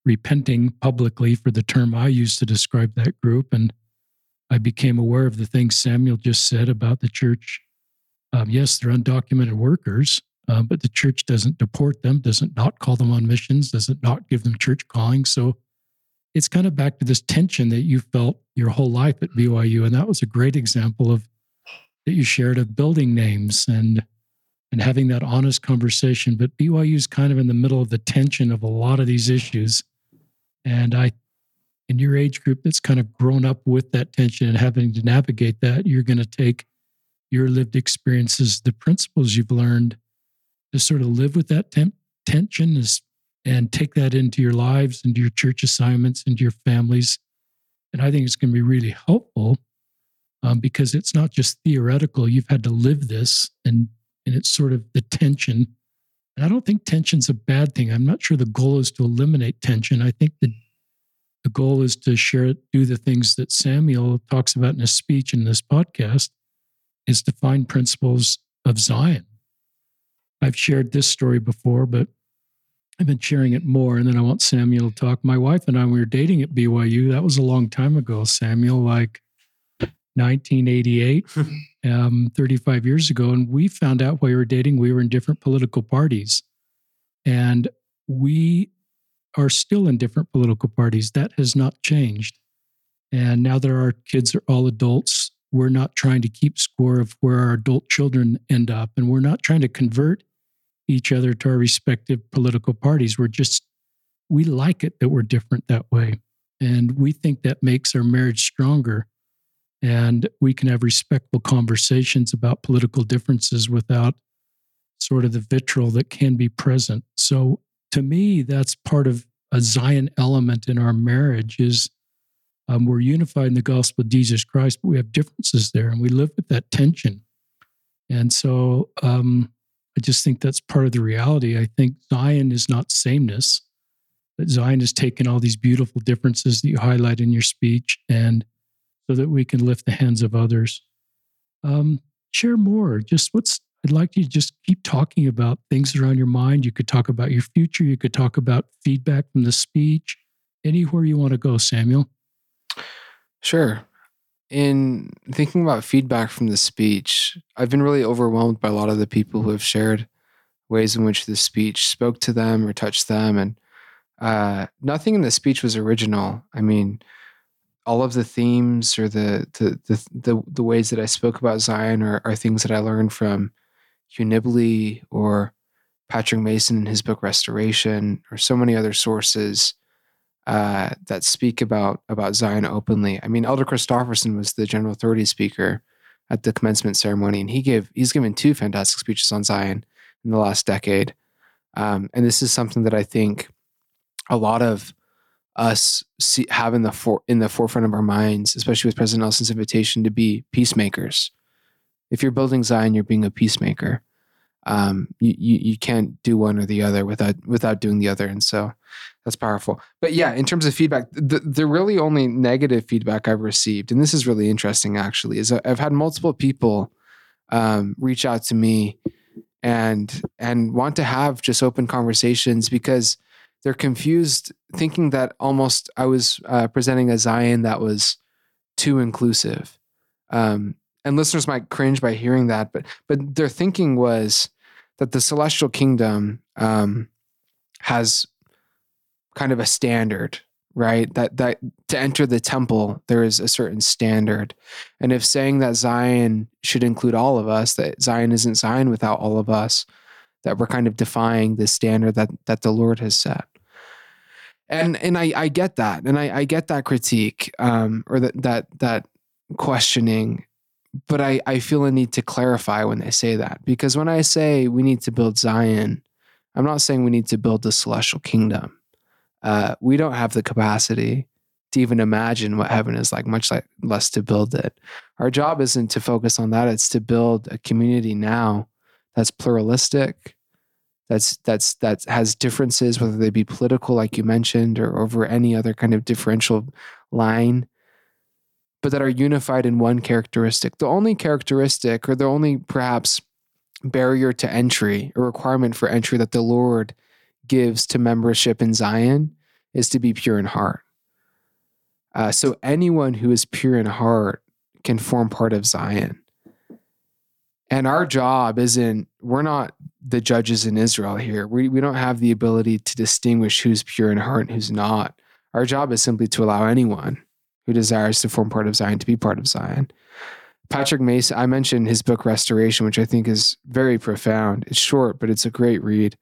repenting publicly for the term I used to describe that group, and I became aware of the things Samuel just said about the church. Um, yes, they're undocumented workers, uh, but the church doesn't deport them, doesn't not call them on missions, doesn't not give them church calling. So it's kind of back to this tension that you felt your whole life at BYU. And that was a great example of that you shared of building names and and having that honest conversation. But BYU is kind of in the middle of the tension of a lot of these issues. And I in your age group that's kind of grown up with that tension and having to navigate that, you're going to take your lived experiences, the principles you've learned to sort of live with that temp- tension as and take that into your lives, into your church assignments, into your families. And I think it's going to be really helpful um, because it's not just theoretical. You've had to live this, and and it's sort of the tension. And I don't think tension's a bad thing. I'm not sure the goal is to eliminate tension. I think the the goal is to share, do the things that Samuel talks about in his speech in this podcast, is to find principles of Zion. I've shared this story before, but I've been sharing it more, and then I want Samuel to talk. My wife and I, we were dating at BYU. That was a long time ago, Samuel, like 1988, um, 35 years ago. And we found out while we were dating, we were in different political parties. And we are still in different political parties. That has not changed. And now that our kids are all adults, we're not trying to keep score of where our adult children end up. And we're not trying to convert each other to our respective political parties. We're just, we like it that we're different that way. And we think that makes our marriage stronger. And we can have respectful conversations about political differences without sort of the vitriol that can be present. So to me, that's part of a Zion element in our marriage is um, we're unified in the gospel of Jesus Christ, but we have differences there and we live with that tension. And so um, I just think that's part of the reality. I think Zion is not sameness, but Zion has taken all these beautiful differences that you highlight in your speech and so that we can lift the hands of others. Um, share more. Just what's, I'd like you to just keep talking about things that are on your mind. You could talk about your future. You could talk about feedback from the speech, anywhere you want to go, Samuel. Sure. In thinking about feedback from the speech, I've been really overwhelmed by a lot of the people who have shared ways in which the speech spoke to them or touched them. And uh, nothing in the speech was original. I mean, all of the themes or the the the the, the ways that I spoke about Zion are, are things that I learned from Hugh Nibley or Patrick Mason in his book Restoration, or so many other sources uh, that speak about about Zion openly. I mean, Elder Christofferson was the general authority speaker at the commencement ceremony, and he gave he's given two fantastic speeches on Zion in the last decade. Um, and this is something that I think a lot of us see, have in the for, in the forefront of our minds, especially with President Nelson's invitation to be peacemakers. If you're building Zion, you're being a peacemaker. Um, you, you you can't do one or the other without without doing the other, and so that's powerful. But yeah, in terms of feedback, the the really only negative feedback I've received, and this is really interesting actually, is I've had multiple people um, reach out to me and and want to have just open conversations because they're confused, thinking that almost I was uh, presenting a Zion that was too inclusive. Um, and listeners might cringe by hearing that, but but their thinking was that the celestial kingdom um, has kind of a standard, right? That that to enter the temple there is a certain standard, and if saying that Zion should include all of us, that Zion isn't Zion without all of us, that we're kind of defying the standard that that the Lord has set and and I, I get that. And I, I get that critique um, or that that that questioning but I, I feel a need to clarify when they say that. Because when I say we need to build Zion I'm not saying we need to build the celestial kingdom. Uh, we don't have the capacity to even imagine what heaven is like much like less to build it. Our job isn't to focus on that. It's to build a community now that's pluralistic that's that's that has differences, whether they be political, like you mentioned, or over any other kind of differential line, but that are unified in one characteristic. The only characteristic, or the only perhaps barrier to entry, a requirement for entry that the Lord gives to membership in Zion, is to be pure in heart. Uh, so anyone who is pure in heart can form part of Zion. And our job isn't, we're not the judges in Israel here. We, we don't have the ability to distinguish who's pure in heart and who's not. Our job is simply to allow anyone who desires to form part of Zion to be part of Zion. Patrick Mason, I mentioned his book Restoration, which I think is very profound. It's short, but it's a great read.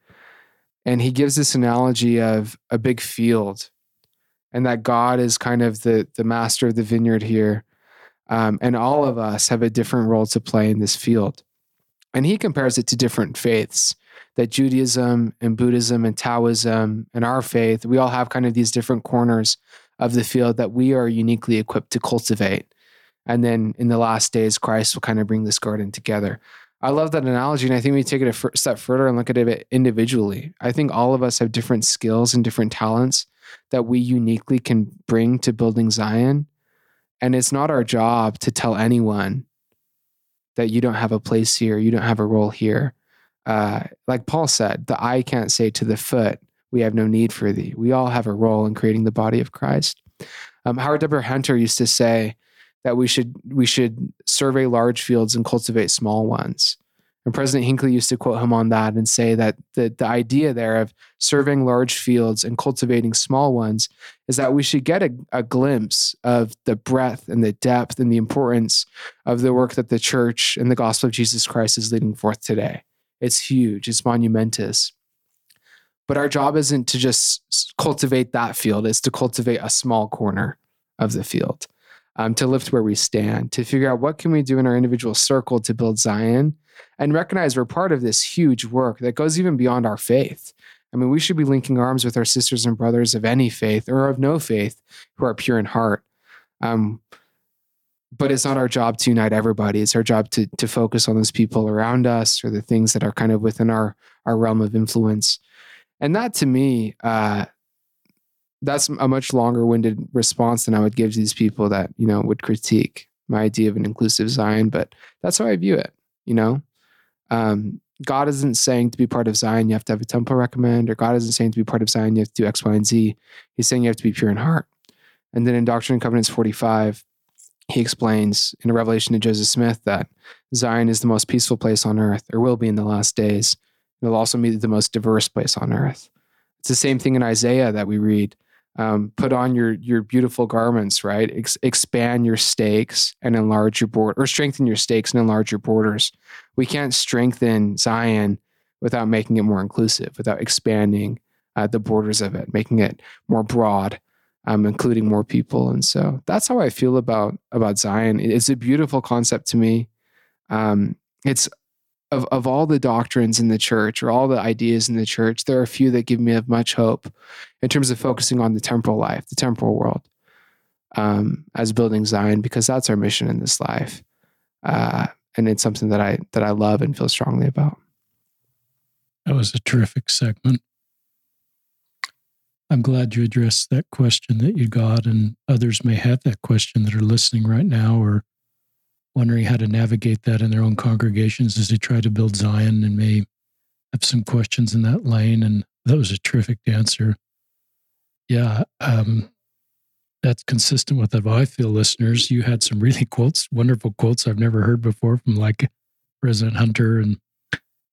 And he gives this analogy of a big field and that God is kind of the, the master of the vineyard here. Um, and all of us have a different role to play in this field. And he compares it to different faiths that Judaism and Buddhism and Taoism and our faith, we all have kind of these different corners of the field that we are uniquely equipped to cultivate. And then in the last days, Christ will kind of bring this garden together. I love that analogy. And I think we take it a step further and look at it individually. I think all of us have different skills and different talents that we uniquely can bring to building Zion. And it's not our job to tell anyone that you don't have a place here, you don't have a role here. Uh, like Paul said, the eye can't say to the foot, We have no need for thee. We all have a role in creating the body of Christ. Um, Howard W. Hunter used to say that we should we should survey large fields and cultivate small ones. And President Hinckley used to quote him on that and say that the, the idea there of serving large fields and cultivating small ones is that we should get a, a glimpse of the breadth and the depth and the importance of the work that the church and the gospel of Jesus Christ is leading forth today. It's huge, it's monumentous. But our job isn't to just cultivate that field, it's to cultivate a small corner of the field. um, to lift where we stand, to figure out what can we do in our individual circle to build Zion, and recognize we're part of this huge work that goes even beyond our faith. I mean, we should be linking arms with our sisters and brothers of any faith or of no faith who are pure in heart. Um, but it's not our job to unite everybody. It's our job to to focus on those people around us or the things that are kind of within our our realm of influence. And that to me, uh, that's a much longer winded response than I would give to these people that you know would critique my idea of an inclusive Zion. But that's how I view it. You know, um, God isn't saying to be part of Zion you have to have a temple recommend, or God isn't saying to be part of Zion you have to do X, Y, and Z. He's saying you have to be pure in heart. And then in Doctrine and Covenants 45, he explains in a revelation to Joseph Smith that Zion is the most peaceful place on earth, or will be in the last days. It'll also be the most diverse place on earth. It's the same thing in Isaiah that we read. Um, put on your your beautiful garments, right? Ex- expand your stakes and enlarge your board, or strengthen your stakes and enlarge your borders. We can't strengthen Zion without making it more inclusive, without expanding uh, the borders of it, making it more broad, um, including more people. And so that's how I feel about about Zion. It's a beautiful concept to me. Um, it's of of all the doctrines in the church or all the ideas in the church, there are a few that give me much hope in terms of focusing on the temporal life, the temporal world, um, as building Zion, because that's our mission in this life, uh, and it's something that I that I love and feel strongly about. That was a terrific segment. I'm glad you addressed that question that you got, and others may have that question that are listening right now or wondering how to navigate that in their own congregations as they try to build Zion and may have some questions in that lane. And that was a terrific answer. Yeah, um, that's consistent with how I feel, listeners. You had some really quotes, wonderful quotes I've never heard before from like President Hunter, and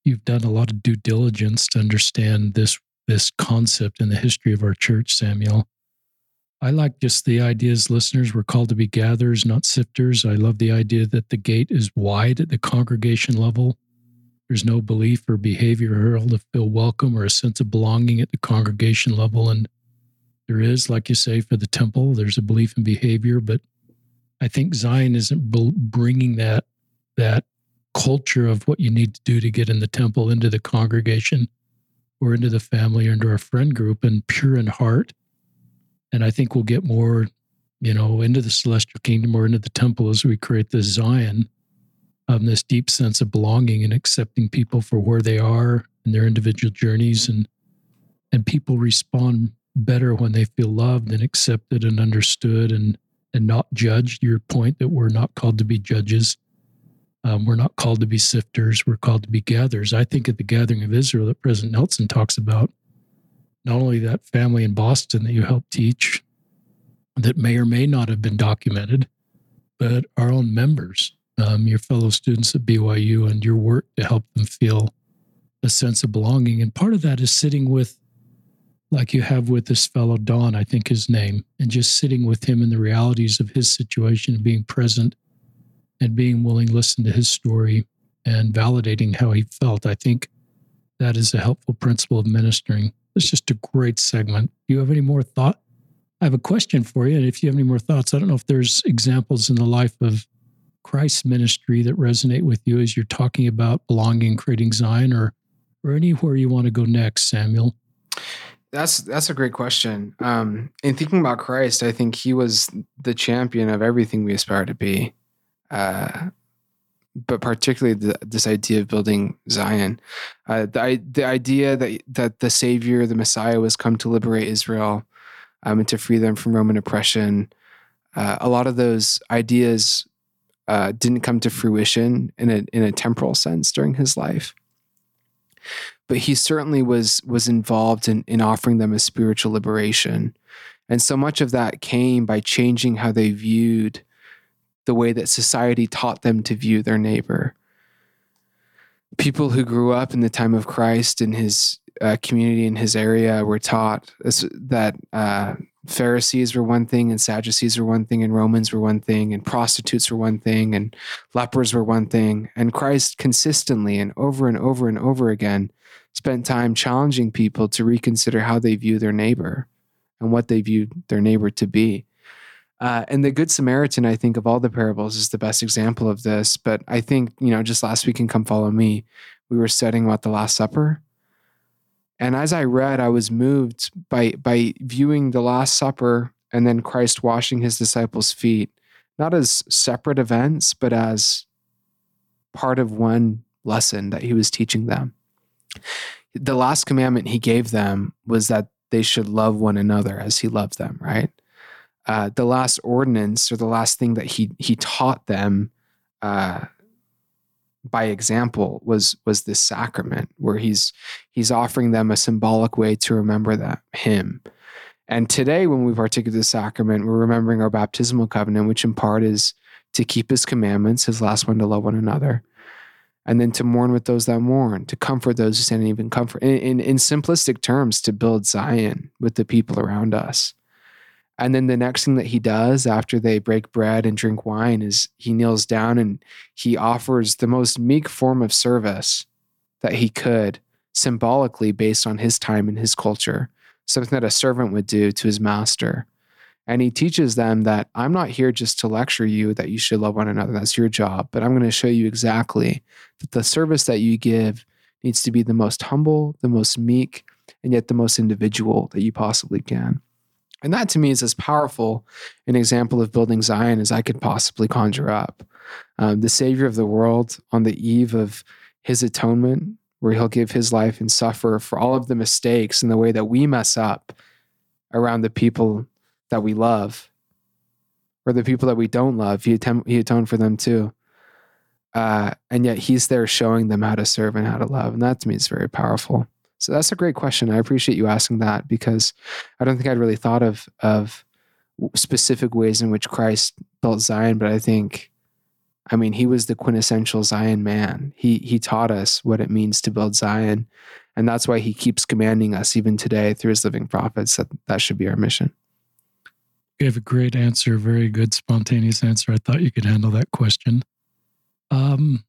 you've done a lot of due diligence to understand this this concept in the history of our church, Samuel. I like just the ideas listeners were called to be gatherers, not sifters. I love the idea that the gate is wide at the congregation level. There's no belief or behavior hurl to feel welcome or a sense of belonging at the congregation level. And there is, like you say, for the temple, there's a belief in behavior, but I think Zion isn't bringing that that culture of what you need to do to get in the temple into the congregation or into the family or into our friend group and pure in heart. And I think we'll get more, you know, into the celestial kingdom or into the temple as we create this Zion, um, this deep sense of belonging and accepting people for where they are and their individual journeys and and people respond better when they feel loved and accepted and understood and and not judged. Your point that we're not called to be judges um, we're not called to be sifters, we're called to be gatherers. I think at the gathering of Israel that President Nelson talks about, not only that family in Boston that you helped teach that may or may not have been documented, but our own members, um, your fellow students at BYU, and your work to help them feel a sense of belonging. And part of that is sitting with, like you have with this fellow Don, I think his name, and just sitting with him in the realities of his situation and being present and being willing to listen to his story and validating how he felt. I think that is a helpful principle of ministering. It's just a great segment. Do you have any more thought? I have a question for you. And if you have any more thoughts, I don't know if there's examples in the life of Christ's ministry that resonate with you as you're talking about belonging, creating Zion, or or anywhere you want to go next, Samuel. That's that's a great question. Um, in thinking about Christ, I think he was the champion of everything we aspire to be uh, but particularly the, this idea of building Zion, uh, the the idea that that the Savior, the Messiah, was come to liberate Israel um, and to free them from Roman oppression. Uh, a lot of those ideas uh, didn't come to fruition in a in a temporal sense during his life, but he certainly was was involved in in offering them a spiritual liberation, and so much of that came by changing how they viewed the way that society taught them to view their neighbor. People who grew up in the time of Christ in his uh, community in his area were taught that uh, Pharisees were one thing and Sadducees were one thing and Romans were one thing and prostitutes were one thing and lepers were one thing. And Christ consistently and over and over and over again spent time challenging people to reconsider how they view their neighbor and what they viewed their neighbor to be. Uh, and the Good Samaritan, I think, of all the parables, is the best example of this. But I think, you know, just last week in Come Follow Me, we were studying about the Last Supper. And as I read, I was moved by by viewing the Last Supper and then Christ washing his disciples' feet, not as separate events, but as part of one lesson that he was teaching them. The last commandment he gave them was that they should love one another as he loved them, right? Uh, the last ordinance or the last thing that he he taught them uh, by example was was this sacrament where he's he's offering them a symbolic way to remember that him and today when we partake of the sacrament we're remembering our baptismal covenant which in part is to keep his commandments his last one to love one another and then to mourn with those that mourn to comfort those who stand in even comfort in, in, in simplistic terms to build zion with the people around us and then the next thing that he does after they break bread and drink wine is he kneels down and he offers the most meek form of service that he could, symbolically based on his time and his culture, something that a servant would do to his master. And he teaches them that I'm not here just to lecture you that you should love one another. That's your job. But I'm going to show you exactly that the service that you give needs to be the most humble, the most meek, and yet the most individual that you possibly can. And that to me is as powerful an example of building Zion as I could possibly conjure up. Um, the Savior of the world on the eve of his atonement, where he'll give his life and suffer for all of the mistakes and the way that we mess up around the people that we love or the people that we don't love. He, attempt, he atoned for them too. Uh, and yet he's there showing them how to serve and how to love. And that to me is very powerful. So that's a great question. I appreciate you asking that because I don't think I'd really thought of of specific ways in which Christ built Zion, but I think I mean he was the quintessential Zion man. He he taught us what it means to build Zion, and that's why he keeps commanding us even today through his living prophets that that should be our mission. You have a great answer, very good spontaneous answer. I thought you could handle that question. Um,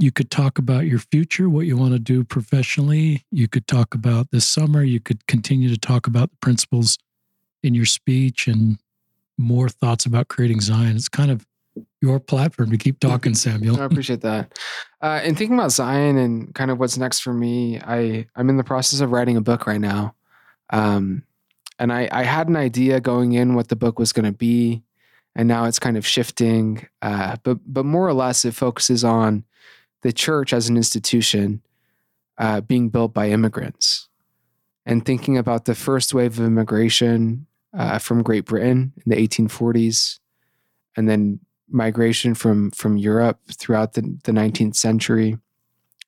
you could talk about your future, what you want to do professionally. You could talk about this summer. You could continue to talk about the principles in your speech and more thoughts about creating Zion. It's kind of your platform to keep talking, Samuel. I appreciate that. Uh, and thinking about Zion and kind of what's next for me, I I'm in the process of writing a book right now, um, and I I had an idea going in what the book was going to be, and now it's kind of shifting. Uh, but but more or less, it focuses on the church as an institution uh, being built by immigrants and thinking about the first wave of immigration uh, from Great Britain in the 1840s and then migration from from Europe throughout the, the 19th century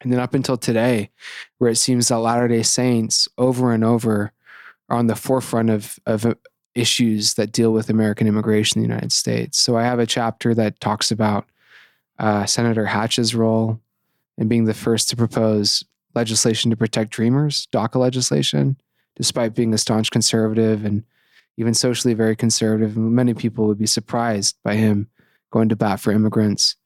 and then up until today where it seems that Latter-day Saints over and over are on the forefront of of uh, issues that deal with American immigration in the United States. So I have a chapter that talks about uh, Senator Hatch's role in being the first to propose legislation to protect dreamers, DACA legislation, despite being a staunch conservative and even socially very conservative. Many people would be surprised by him going to bat for immigrants.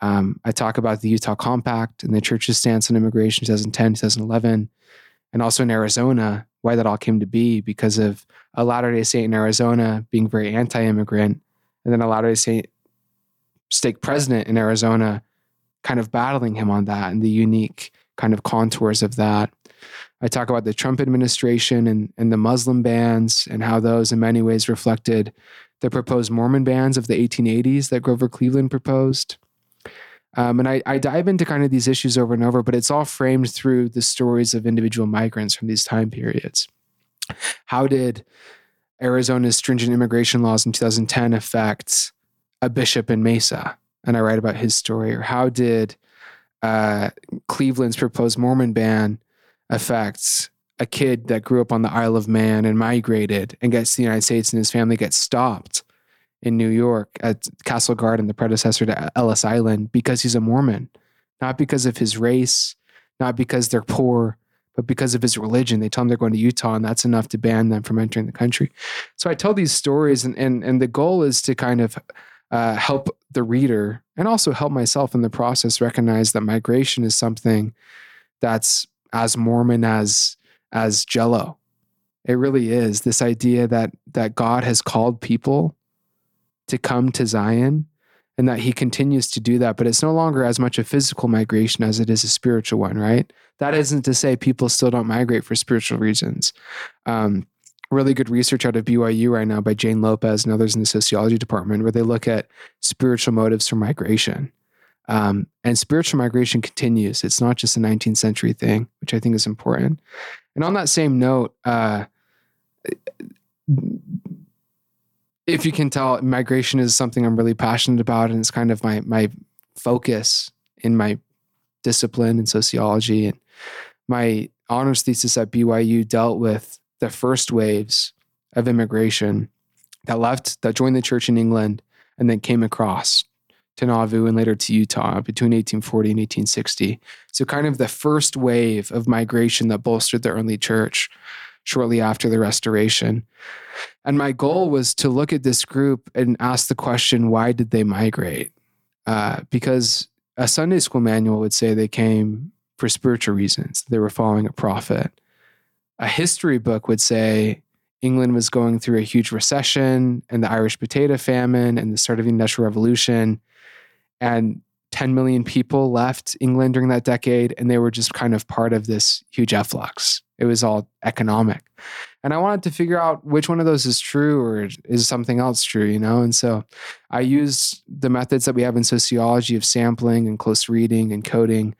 Um, I talk about the Utah Compact and the church's stance on immigration 2010, 2011, and also in Arizona, why that all came to be because of a Latter day Saint in Arizona being very anti immigrant, and then a Latter day Saint stake president in Arizona kind of battling him on that and the unique kind of contours of that. I talk about the Trump administration and, and the Muslim bans and how those in many ways reflected the proposed Mormon bans of the 1880s that Grover Cleveland proposed. Um, and I, I dive into kind of these issues over and over, but it's all framed through the stories of individual migrants from these time periods. How did Arizona's stringent immigration laws in 2010 affect a bishop in Mesa, and I write about his story. Or how did uh, Cleveland's proposed Mormon ban affect a kid that grew up on the Isle of Man and migrated and gets to the United States, and his family gets stopped in New York at Castle Garden, the predecessor to Ellis Island, because he's a Mormon, not because of his race, not because they're poor, but because of his religion. They tell him they're going to Utah, and that's enough to ban them from entering the country. So I tell these stories, and and and the goal is to kind of uh, help the reader and also help myself in the process recognize that migration is something that's as Mormon as as Jello. It really is this idea that that God has called people to come to Zion and that he continues to do that, but it's no longer as much a physical migration as it is a spiritual one, right? That isn't to say people still don't migrate for spiritual reasons. Um, really good research out of BYU right now by Jane Lopez and others in the sociology department, where they look at spiritual motives for migration. Um, and spiritual migration continues. It's not just a 19th century thing, which I think is important. And on that same note, uh, if you can tell, migration is something I'm really passionate about, and it's kind of my my focus in my discipline in sociology. And my honors thesis at BYU dealt with the first waves of immigration that left, that joined the church in England, and then came across to Nauvoo and later to Utah between 1840 and 1860. So, kind of the first wave of migration that bolstered the early church shortly after the restoration. And my goal was to look at this group and ask the question why did they migrate? Uh, because a Sunday school manual would say they came for spiritual reasons, they were following a prophet. A history book would say England was going through a huge recession and the Irish potato famine and the start of the Industrial Revolution. And 10 million people left England during that decade, and they were just kind of part of this huge efflux. It was all economic. And I wanted to figure out which one of those is true or is something else true, you know? And so I use the methods that we have in sociology of sampling and close reading and coding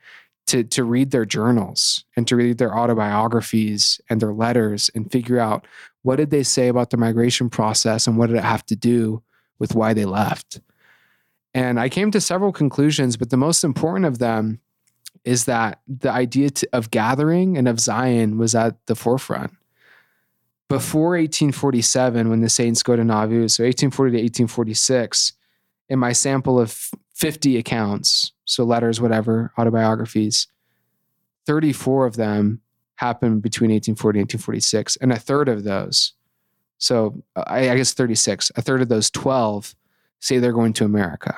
to, to read their journals and to read their autobiographies and their letters and figure out what did they say about the migration process and what did it have to do with why they left. And I came to several conclusions, but the most important of them is that the idea to, of gathering and of Zion was at the forefront. Before 1847, when the Saints go to Nauvoo, so 1840 to 1846, in my sample of 50 accounts, so letters, whatever, autobiographies, 34 of them happened between 1840 and 1846. And a third of those, so I, I guess 36, a third of those 12 say they're going to America.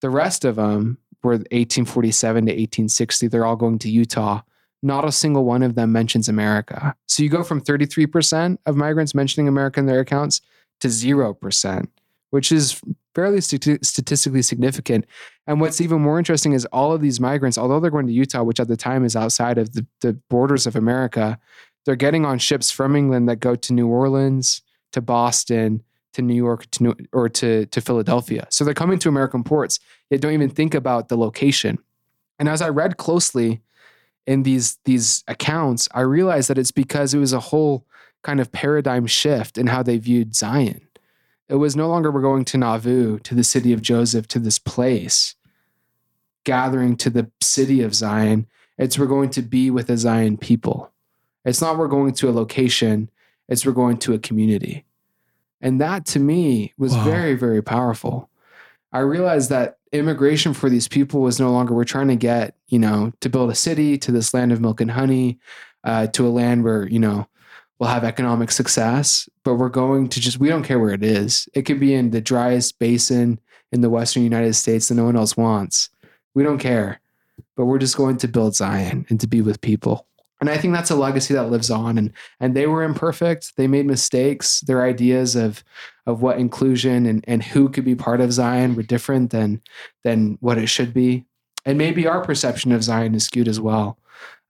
The rest of them were 1847 to 1860, they're all going to Utah. Not a single one of them mentions America. So you go from 33% of migrants mentioning America in their accounts to 0%, which is fairly st- statistically significant. And what's even more interesting is all of these migrants, although they're going to Utah, which at the time is outside of the, the borders of America, they're getting on ships from England that go to New Orleans, to Boston, to New York to New, or to, to Philadelphia. So they're coming to American ports, yet don't even think about the location. And as I read closely in these, these accounts, I realized that it's because it was a whole kind of paradigm shift in how they viewed Zion. It was no longer we're going to Nauvoo, to the city of Joseph, to this place, gathering to the city of Zion. It's we're going to be with the Zion people. It's not we're going to a location, it's we're going to a community. And that to me was wow. very, very powerful. I realized that immigration for these people was no longer we're trying to get, you know, to build a city to this land of milk and honey, uh, to a land where, you know, we'll have economic success, but we're going to just, we don't care where it is. It could be in the driest basin in the Western United States that no one else wants. We don't care, but we're just going to build Zion and to be with people and I think that's a legacy that lives on. And and they were imperfect. They made mistakes. Their ideas of of what inclusion and, and who could be part of Zion were different than than what it should be. And maybe our perception of Zion is skewed as well.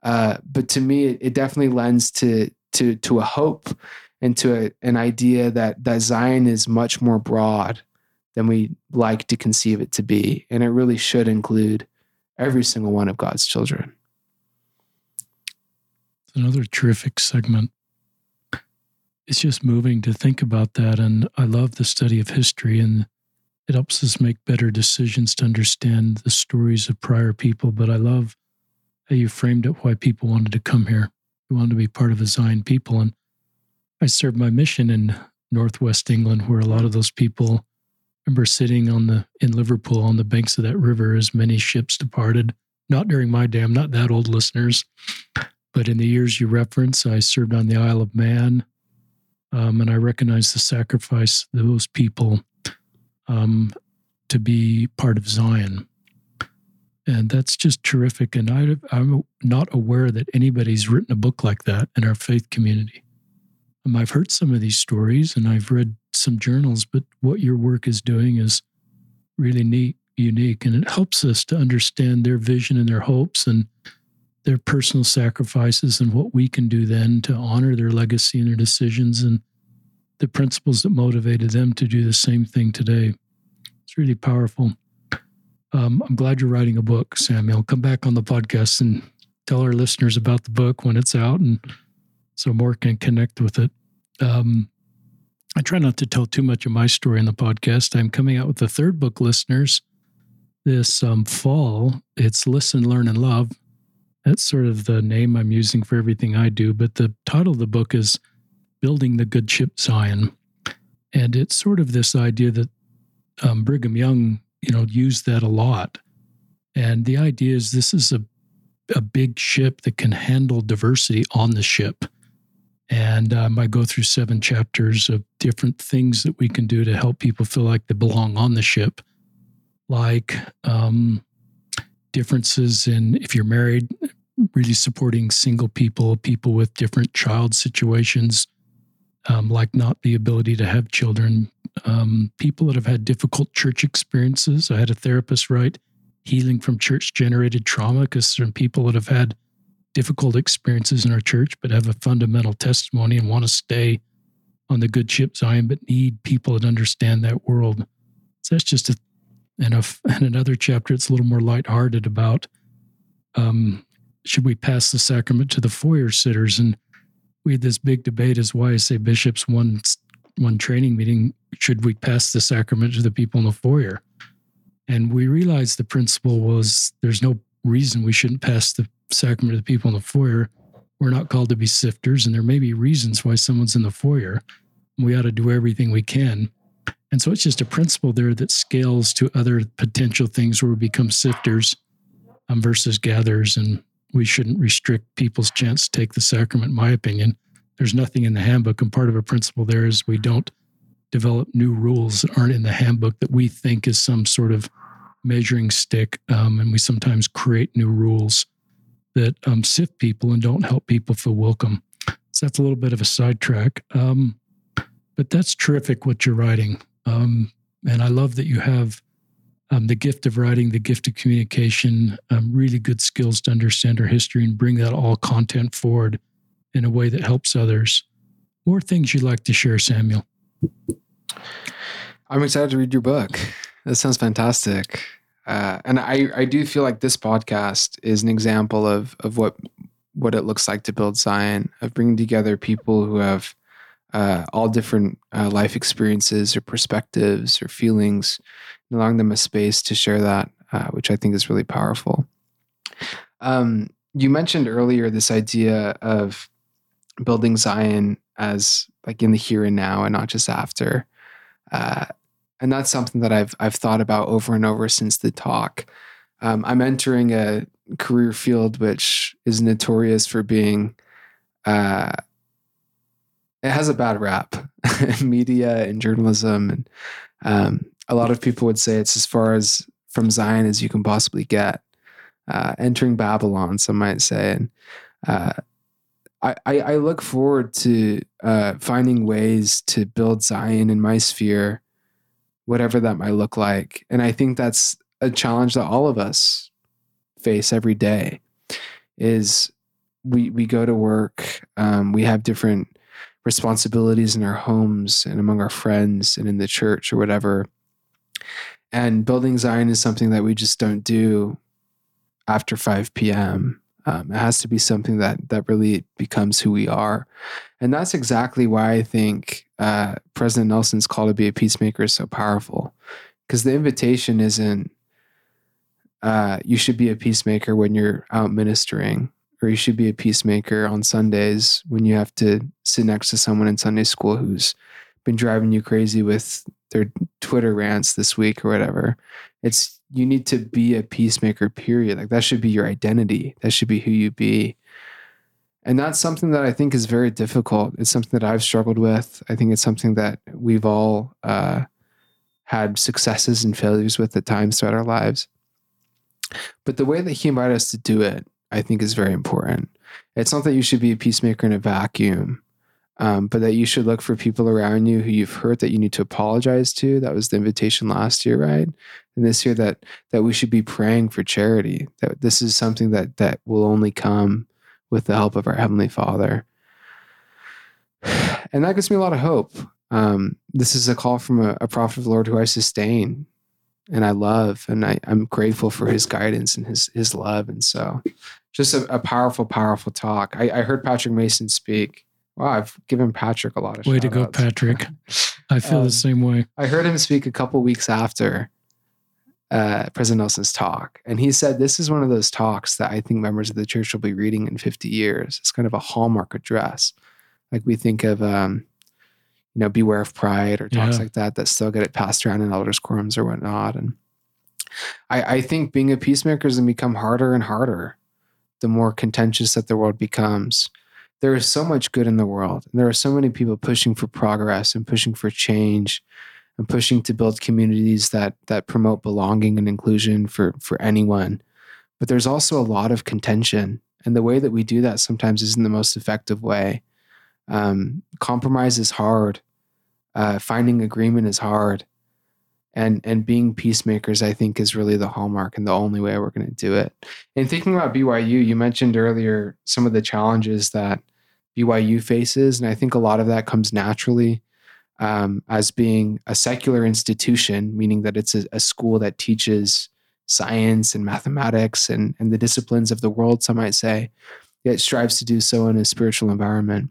Uh, but to me, it, it, definitely lends to to to a hope and to a, an idea that that Zion is much more broad than we like to conceive it to be, and it really should include every single one of God's children another terrific segment. It's just moving to think about that. And I love the study of history, and it helps us make better decisions to understand the stories of prior people. But I love how you framed it why people wanted to come here. We wanted to be part of the Zion people. And I served my mission in Northwest England, where a lot of those people remember sitting on the in Liverpool on the banks of that river as many ships departed. Not during my day, I'm not that old, listeners. But in the years you reference, I served on the Isle of Man, um, and I recognize the sacrifice of those people um, to be part of Zion. And that's just terrific. And I, I'm not aware that anybody's written a book like that in our faith community. Um, I've heard some of these stories and I've read some journals, but what your work is doing is really neat, unique, and it helps us to understand their vision and their hopes and their personal sacrifices and what we can do then to honor their legacy and their decisions and the principles that motivated them to do the same thing today. It's really powerful. Um, I'm glad you're writing a book, Samuel. Come back on the podcast and tell our listeners about the book when it's out, and so more can connect with it. Um, I try not to tell too much of my story in the podcast. I'm coming out with the third book, listeners, this um, fall. It's Listen, Learn, and Love. That's sort of the name I'm using for everything I do. But the title of the book is Building the Good Ship Zion. And it's sort of this idea that um, Brigham Young, you know, use that a lot. And the idea is this is a, a big ship that can handle diversity on the ship. And um, I go through seven chapters of different things that we can do to help people feel like they belong on the ship, like um, differences in if you're married, really supporting single people, people with different child situations, um, like not the ability to have children, um, people that have had difficult church experiences. I had a therapist write healing from church generated trauma because some people that have had difficult experiences in our church but have a fundamental testimony and want to stay on the good ship Zion, but need people that understand that world. So that's just a and, a, and another chapter. It's a little more lighthearted about um, should we pass the sacrament to the foyer sitters? And we had this big debate as YSA bishops one one training meeting. Should we pass the sacrament to the people in the foyer? And we realized the principle was there's no reason we shouldn't pass the sacrament to the people in the foyer. We're not called to be sifters, and there may be reasons why someone's in the foyer. We ought to do everything we can. And so it's just a principle there that scales to other potential things where we become sifters um, versus gatherers. And we shouldn't restrict people's chance to take the sacrament, my opinion. There's nothing in the handbook, and part of a principle there is we don't develop new rules that aren't in the handbook that we think is some sort of measuring stick. Um, and we sometimes create new rules that um, sift people and don't help people feel welcome. So that's a little bit of a sidetrack. Um, but that's terrific what you're writing. Um, and I love that you have um, the gift of writing, the gift of communication, um, really good skills to understand our history and bring that all content forward in a way that helps others. More things you'd like to share, Samuel? I'm excited to read your book. That sounds fantastic. Uh, and I, I do feel like this podcast is an example of of what what it looks like to build Zion, of bringing together people who have uh, all different uh, life experiences or perspectives or feelings, allowing them a space to share that, uh, which I think is really powerful. Um, you mentioned earlier this idea of building Zion as like in the here and now and not just after. Uh, and that's something that I've I've thought about over and over since the talk. Um, I'm entering a career field which is notorious for being, uh, it has a bad rap, media and journalism, and um, a lot of people would say it's as far as from Zion as you can possibly get. Uh, entering Babylon, some might say, and uh, I, I, look forward to uh, finding ways to build Zion in my sphere whatever that might look like. And I think that's a challenge that all of us face every day is we we go to work, um, we have different responsibilities in our homes and among our friends and in the church or whatever. And building Zion is something that we just don't do after 5 p.m. Um, it has to be something that that really becomes who we are, and that's exactly why I think uh, President Nelson's call to be a peacemaker is so powerful, because the invitation isn't uh, you should be a peacemaker when you're out ministering, or you should be a peacemaker on Sundays when you have to sit next to someone in Sunday school who's been driving you crazy with their Twitter rants this week or whatever. It's you need to be a peacemaker, period. Like that should be your identity. That should be who you be. And that's something that I think is very difficult. It's something that I've struggled with. I think it's something that we've all uh, had successes and failures with at times throughout our lives. But the way that he invited us to do it, I think, is very important. It's not that you should be a peacemaker in a vacuum. Um, but that you should look for people around you who you've hurt that you need to apologize to. That was the invitation last year, right? And this year that that we should be praying for charity. That this is something that that will only come with the help of our heavenly Father. And that gives me a lot of hope. Um, this is a call from a, a prophet of the Lord who I sustain and I love, and I, I'm grateful for his guidance and his his love. And so, just a, a powerful, powerful talk. I, I heard Patrick Mason speak Wow, I've given Patrick a lot of way to go, outs. Patrick. I feel um, the same way. I heard him speak a couple weeks after uh, President Nelson's talk, and he said this is one of those talks that I think members of the church will be reading in 50 years. It's kind of a hallmark address, like we think of, um, you know, beware of pride or talks yeah. like that that still get it passed around in elders' quorums or whatnot. And I, I think being a peacemaker is going to become harder and harder the more contentious that the world becomes there is so much good in the world. And there are so many people pushing for progress and pushing for change and pushing to build communities that that promote belonging and inclusion for for anyone. But there's also a lot of contention. And the way that we do that sometimes isn't the most effective way. Um, compromise is hard. Uh, finding agreement is hard. And, and being peacemakers, I think, is really the hallmark and the only way we're going to do it. And thinking about BYU, you mentioned earlier some of the challenges that BYU faces. And I think a lot of that comes naturally um, as being a secular institution, meaning that it's a, a, school that teaches science and mathematics and, and the disciplines of the world, some might say, yet strives to do so in a spiritual environment.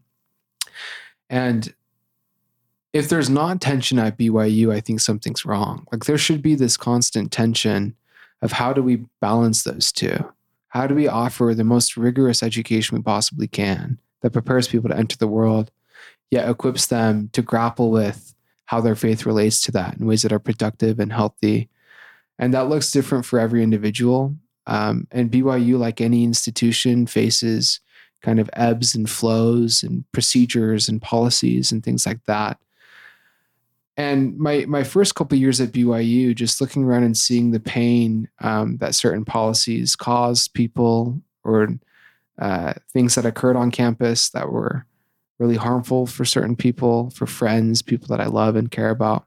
And if there's not tension at BYU, I think something's wrong. Like there should be this constant tension of how do we balance those two? How do we offer the most rigorous education we possibly can? that prepares people to enter the world, yet equips them to grapple with how their faith relates to that in ways that are productive and healthy. And that looks different for every individual. Um, and BYU, like any institution, faces kind of ebbs and flows and procedures and policies and things like that. And my my first couple years at BYU, just looking around and seeing the pain um, that certain policies caused people, or uh, things that occurred on campus that were really harmful for certain people, for friends, people that I love and care about.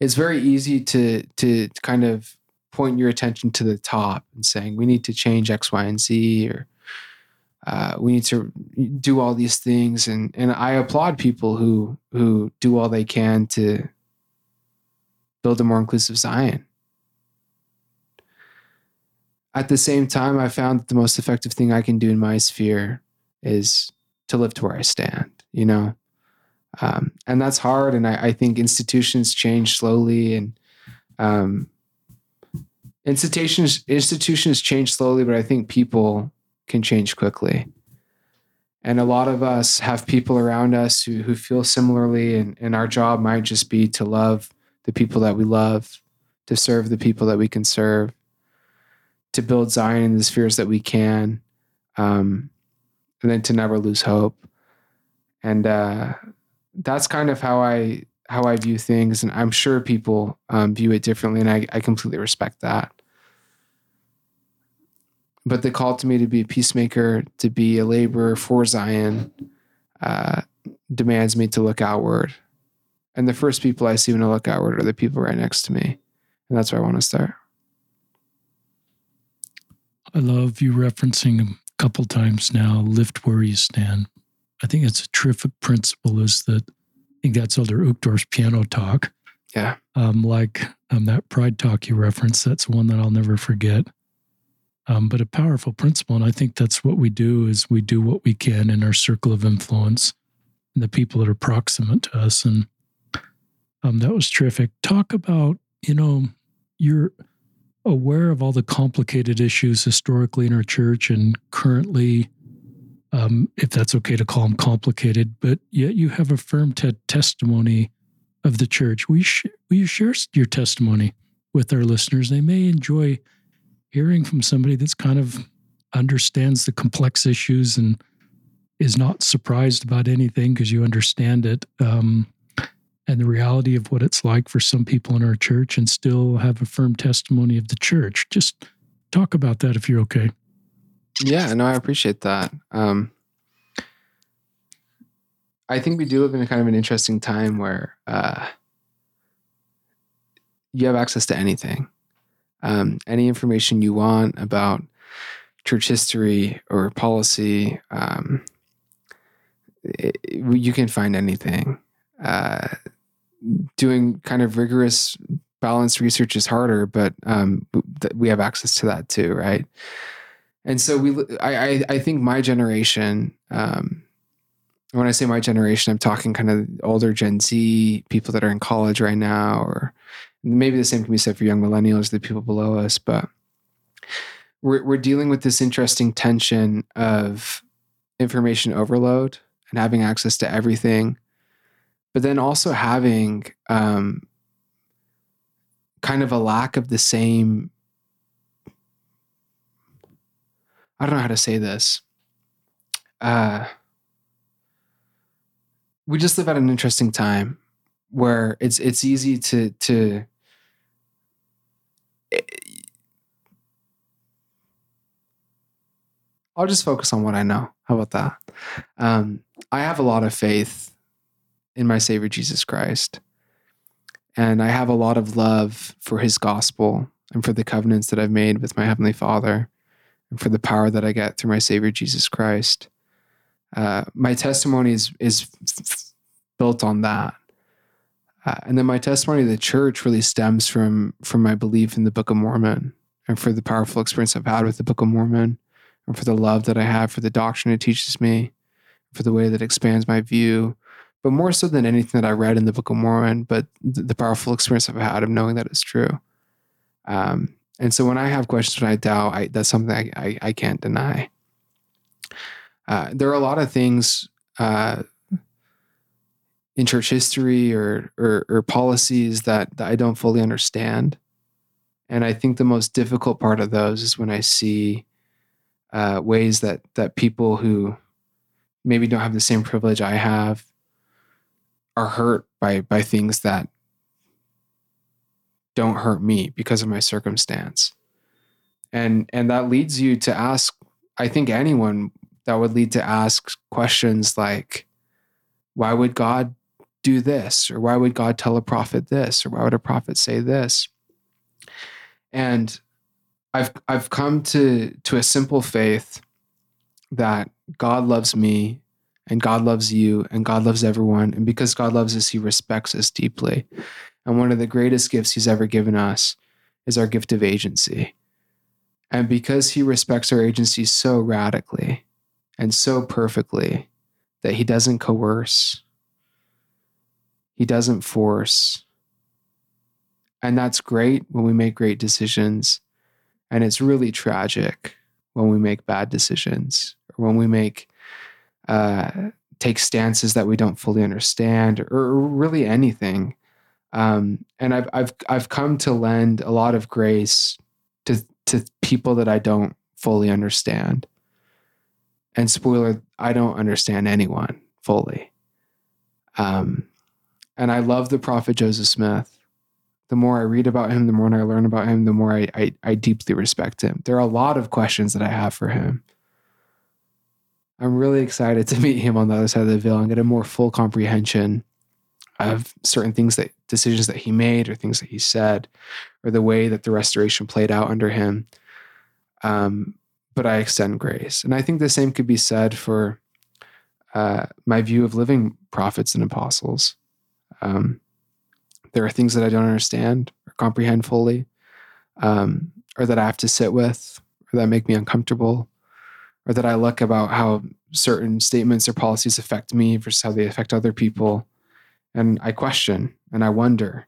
It's very easy to to kind of point your attention to the top and saying we need to change X, Y, and Z, or uh, we need to do all these things. And and I applaud people who who do all they can to build a more inclusive Zion at the same time, I found that the most effective thing I can do in my sphere is to live to where I stand, you know? Um, and that's hard. And I, I, think institutions change slowly and um, institutions, institutions change slowly, but I think people can change quickly. And a lot of us have people around us who, who feel similarly, and, and our job might just be to love the people that we love, to serve the people that we can serve, to build Zion in the spheres that we can, um, and then to never lose hope. And uh, that's kind of how I how I view things, and I'm sure people um, view it differently, and I, I completely respect that. But the call to me to be a peacemaker, to be a laborer for Zion, uh, demands me to look outward. And the first people I see when I look outward are the people right next to me. And that's where I want to start. I love you referencing a couple times now, lift where you stand. I think it's a terrific principle is that I think that's Elder Uchtdorf's piano talk. Yeah. Um, like um, that pride talk you referenced, that's one that I'll never forget. Um, but a powerful principle. And I think that's what we do is we do what we can in our circle of influence and the people that are proximate to us. And um, that was terrific. Talk about, you know, you're aware of all the complicated issues historically in our church and currently, um, if that's okay to call them complicated, but yet you have a firm te- testimony of the church. We sh- will you share your testimony with our listeners? They may enjoy hearing from somebody that's kind of understands the complex issues and is not surprised about anything because you understand it. Um, and the reality of what it's like for some people in our church and still have a firm testimony of the church. Just talk about that if you're okay. Yeah, no, I appreciate that. Um, I think we do live in a kind of an interesting time where uh, you have access to anything, um, any information you want about church history or policy. Um, it, you can find anything. Uh, doing kind of rigorous, balanced research is harder, but um, we have access to that too, right? And so we, I, I, I think my generation. Um, when I say my generation, I'm talking kind of older Gen Z, people that are in college right now, or maybe the same can be said for young millennials, the people below us. But we're, we're dealing with this interesting tension of information overload and having access to everything, but then also having um, kind of a lack of the same. I don't know how to say this. Uh, we just live at an interesting time where it's it's easy to to I'll just focus on what I know. How about that? Um, I have a lot of faith in my Savior Jesus Christ. And I have a lot of love for his gospel and for the covenants that I've made with my Heavenly Father and for the power that I get through my Savior Jesus Christ. Uh, my testimony is, is built on that. Uh, and then my testimony to the church really stems from, from my belief in the Book of Mormon and for the powerful experience I've had with the Book of Mormon and for the love that I have for the doctrine it teaches me, for the way that expands my view, but more so than anything that I read in the Book of Mormon, but the, the powerful experience I've had of knowing that it's true. Um, and so when I have questions, when I doubt, I, that's something I, I, I can't deny. Uh, there are a lot of things uh, in church history or, or, or policies that, that I don't fully understand. And I think the most difficult part of those is when I see uh, ways that that people who maybe don't have the same privilege I have are hurt by by things that don't hurt me because of my circumstance and and that leads you to ask i think anyone that would lead to ask questions like why would god do this or why would god tell a prophet this or why would a prophet say this and i've i've come to to a simple faith that god loves me and God loves you and God loves everyone. And because God loves us, He respects us deeply. And one of the greatest gifts He's ever given us is our gift of agency. And because He respects our agency so radically and so perfectly that He doesn't coerce, He doesn't force. And that's great when we make great decisions. And it's really tragic when we make bad decisions or when we make uh, take stances that we don't fully understand, or, or really anything. Um, and I've I've I've come to lend a lot of grace to to people that I don't fully understand. And spoiler, I don't understand anyone fully. Um, and I love the prophet Joseph Smith. The more I read about him, the more I learn about him, the more I, I, I deeply respect him. There are a lot of questions that I have for him. I'm really excited to meet him on the other side of the veil and get a more full comprehension of certain things that decisions that he made or things that he said or the way that the restoration played out under him. Um, but I extend grace. And I think the same could be said for uh, my view of living prophets and apostles. Um, there are things that I don't understand or comprehend fully, um, or that I have to sit with, or that make me uncomfortable or that I look about how certain statements or policies affect me versus how they affect other people. And I question and I wonder.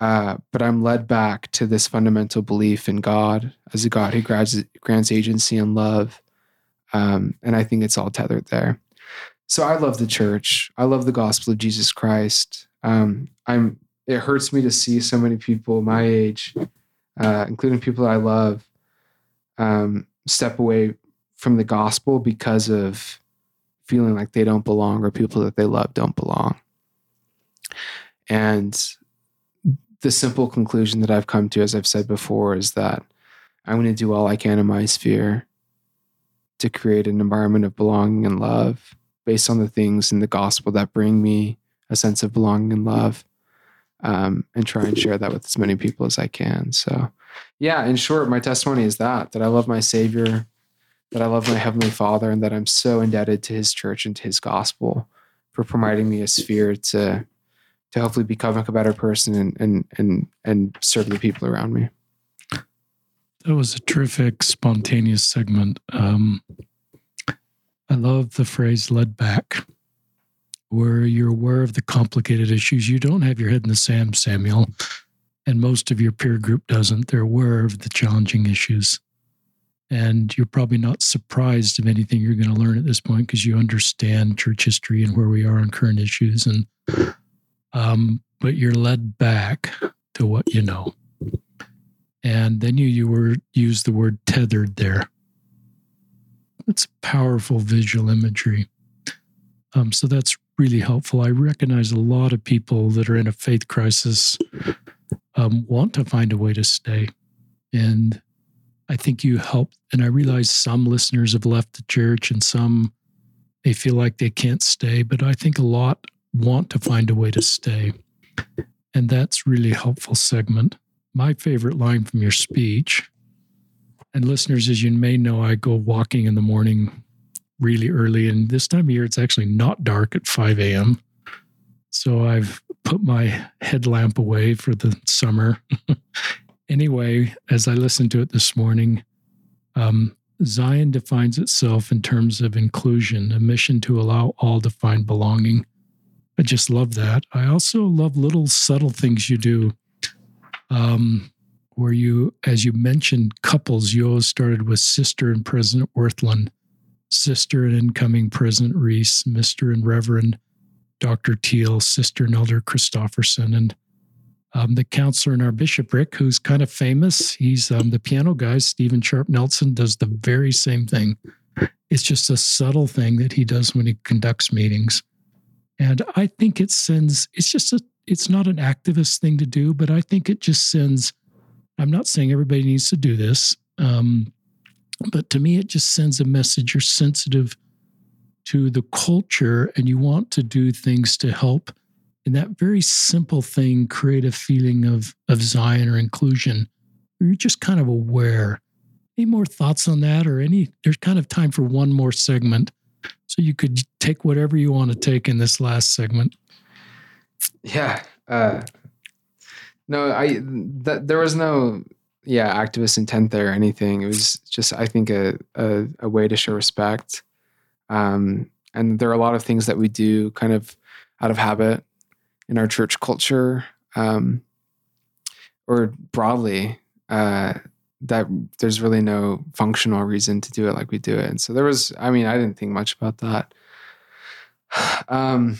Uh, but I'm led back to this fundamental belief in God as a God who grants, grants agency and love. Um, and I think it's all tethered there. So I love the church. I love the gospel of Jesus Christ. Um, I'm. It hurts me to see so many people my age, uh, including people I love, um, step away from the gospel because of feeling like they don't belong or people that they love don't belong. And the simple conclusion that I've come to, as I've said before, is that I'm going to do all I can in my sphere to create an environment of belonging and love based on the things in the gospel that bring me a sense of belonging and love, um, and try and share that with as many people as I can. So, yeah, in short, my testimony is that that I love my Savior, that I love my Heavenly Father, and that I'm so indebted to His church and to His gospel for providing me a sphere to to hopefully become a better person and and and and serve the people around me. That was a terrific, spontaneous segment. Um, I love the phrase led back, where you're aware of the complicated issues. You don't have your head in the sand, Samuel, and most of your peer group doesn't. They're aware of the challenging issues. And you're probably not surprised of anything you're going to learn at this point because you understand church history and where we are on current issues. And um, but you're led back to what you know. And then you you were use the word tethered there. It's powerful visual imagery. Um, so that's really helpful. I recognize a lot of people that are in a faith crisis um, want to find a way to stay. And I think you help. And I realize some listeners have left the church and some they feel like they can't stay, but I think a lot want to find a way to stay. And that's really helpful segment. My favorite line from your speech, and listeners, as you may know, I go walking in the morning really early. And this time of year, it's actually not dark at 5 a.m. So I've put my headlamp away for the summer. anyway, as I listened to it this morning, um, Zion defines itself in terms of inclusion, a mission to allow all to find belonging. I just love that. I also love little subtle things you do. Um, where you, as you mentioned, couples, you always started with Sister and President Worthen, Sister and incoming President Reese, Mr. and Reverend Dr. Teal, Sister and Elder Christofferson, and um, the counselor in our bishopric, who's kind of famous. He's um, the piano guy, Steven Sharp Nelson, does the very same thing. It's just a subtle thing that he does when he conducts meetings. And I think it sends, it's just a, it's not an activist thing to do, but I think it just sends, I'm not saying everybody needs to do this, um, but to me, it just sends a message. You're sensitive to the culture and you want to do things to help in that very simple thing create a feeling of, of Zion or inclusion. You're just kind of aware. Any more thoughts on that or any, there's kind of time for one more segment so you could take whatever you want to take in this last segment. Yeah. Uh, no, I that there was no yeah activist intent there or anything. It was just I think a a, a way to show respect. Um, and there are a lot of things that we do kind of out of habit in our church culture, um, or broadly. Uh, that there's really no functional reason to do it like we do it. And so there was, I mean, I didn't think much about that. Um,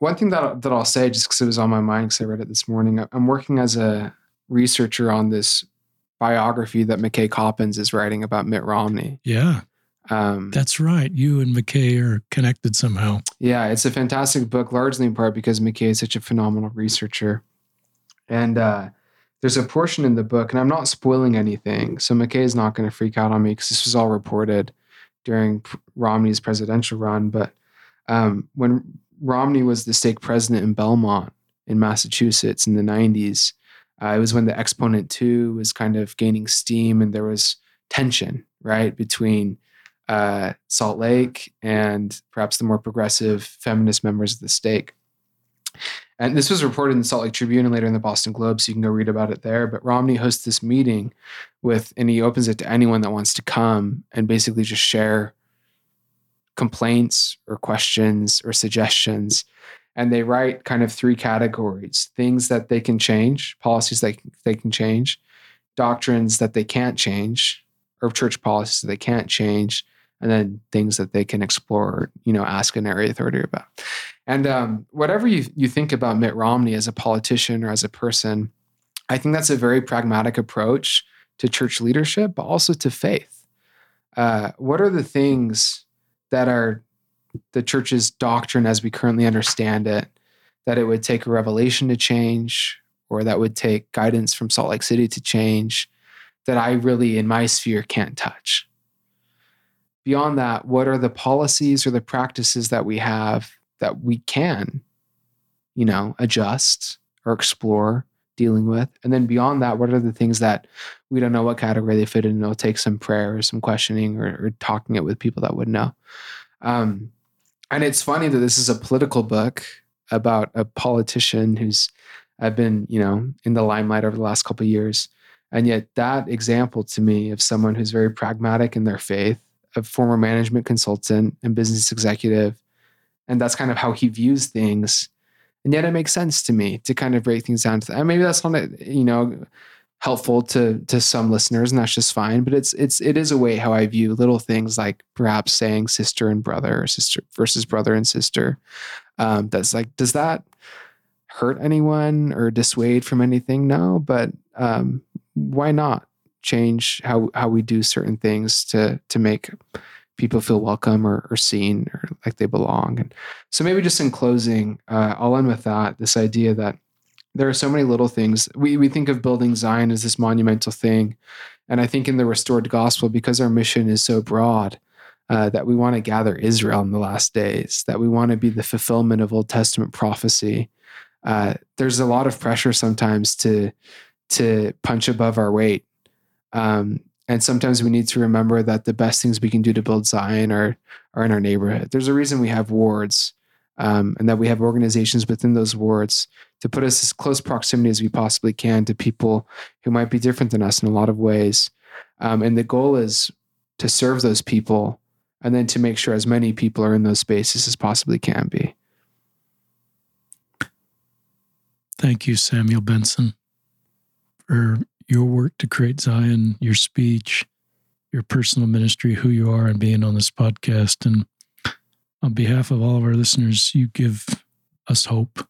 one thing that, that I'll say, just because it was on my mind, because I read it this morning, I'm working as a researcher on this biography that McKay Coppins is writing about Mitt Romney. Yeah. Um, That's right. You and McKay are connected somehow. Yeah, it's a fantastic book, largely in part because McKay is such a phenomenal researcher. And uh, there's a portion in the book, and I'm not spoiling anything, so McKay is not going to freak out on me because this was all reported during Romney's presidential run. But um, when Romney was the stake president in Belmont in Massachusetts in the 90s, uh, it was when the Exponent 2 was kind of gaining steam and there was tension, right, between uh, Salt Lake and perhaps the more progressive feminist members of the stake. And this was reported in the Salt Lake Tribune and later in the Boston Globe, so you can go read about it there. But Romney hosts this meeting with, and he opens it to anyone that wants to come and basically just share complaints or questions or suggestions. And they write kind of three categories things that they can change, policies that they can change, doctrines that they can't change, or church policies that they can't change, and then things that they can explore, you know, ask an area authority about. And um, whatever you, you think about Mitt Romney as a politician or as a person, I think that's a very pragmatic approach to church leadership, but also to faith. Uh, what are the things that are the church's doctrine as we currently understand it that it would take a revelation to change or that would take guidance from Salt Lake City to change that I really, in my sphere, can't touch? beyond that, what are the policies or the practices that we have that we can, you know, adjust or explore dealing with? And then beyond that, what are the things that we don't know what category they fit in? It'll take some prayer or some questioning or, or talking it with people that would know. Um, and it's funny that this is a political book about a politician who's I've been, you know, in the limelight over the last couple of years. And yet that example to me of someone who's very pragmatic in their faith, a former management consultant and business executive, and that's kind of how he views things. And yet it makes sense to me to kind of break things down to that. And maybe that's not, you know, helpful to to some listeners, and that's just fine. But it's it's it is a way how I view little things like perhaps saying sister and brother or sister versus brother and sister. Um, that's like, does that hurt anyone or dissuade from anything? No, but um, why not change how how we do certain things to to make people feel welcome or, or seen or like they belong? And so maybe just in closing, uh, I'll end with that this idea that there are so many little things. We we think of building Zion as this monumental thing, and I think in the restored gospel, because our mission is so broad, uh, that we want to gather Israel in the last days, that we want to be the fulfillment of Old Testament prophecy. Uh, there's a lot of pressure sometimes to to punch above our weight, um, and sometimes we need to remember that the best things we can do to build Zion are are in our neighborhood. There's a reason we have wards um, and that we have organizations within those wards to put us as close proximity as we possibly can to people who might be different than us in a lot of ways. Um, and the goal is to serve those people and then to make sure as many people are in those spaces as possibly can be. Thank you, Samuel Benson, for your work to create Zion, your speech, your personal ministry, who you are, and being on this podcast. And on behalf of all of our listeners, you give us hope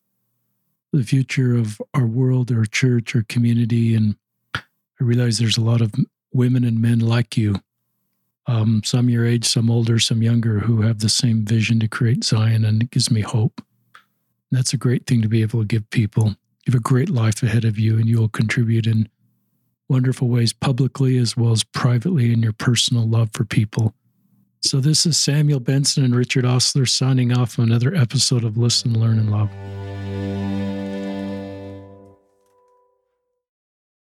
the future of our world, our church, our community. And I realize there's a lot of women and men like you, um, some your age, some older, some younger, who have the same vision to create Zion. And it gives me hope. And that's a great thing to be able to give people. You have a great life ahead of you, and you will contribute in wonderful ways publicly as well as privately in your personal love for people. So, this is Samuel Benson and Richard Ostler signing off on another episode of Listen, Learn, and Love.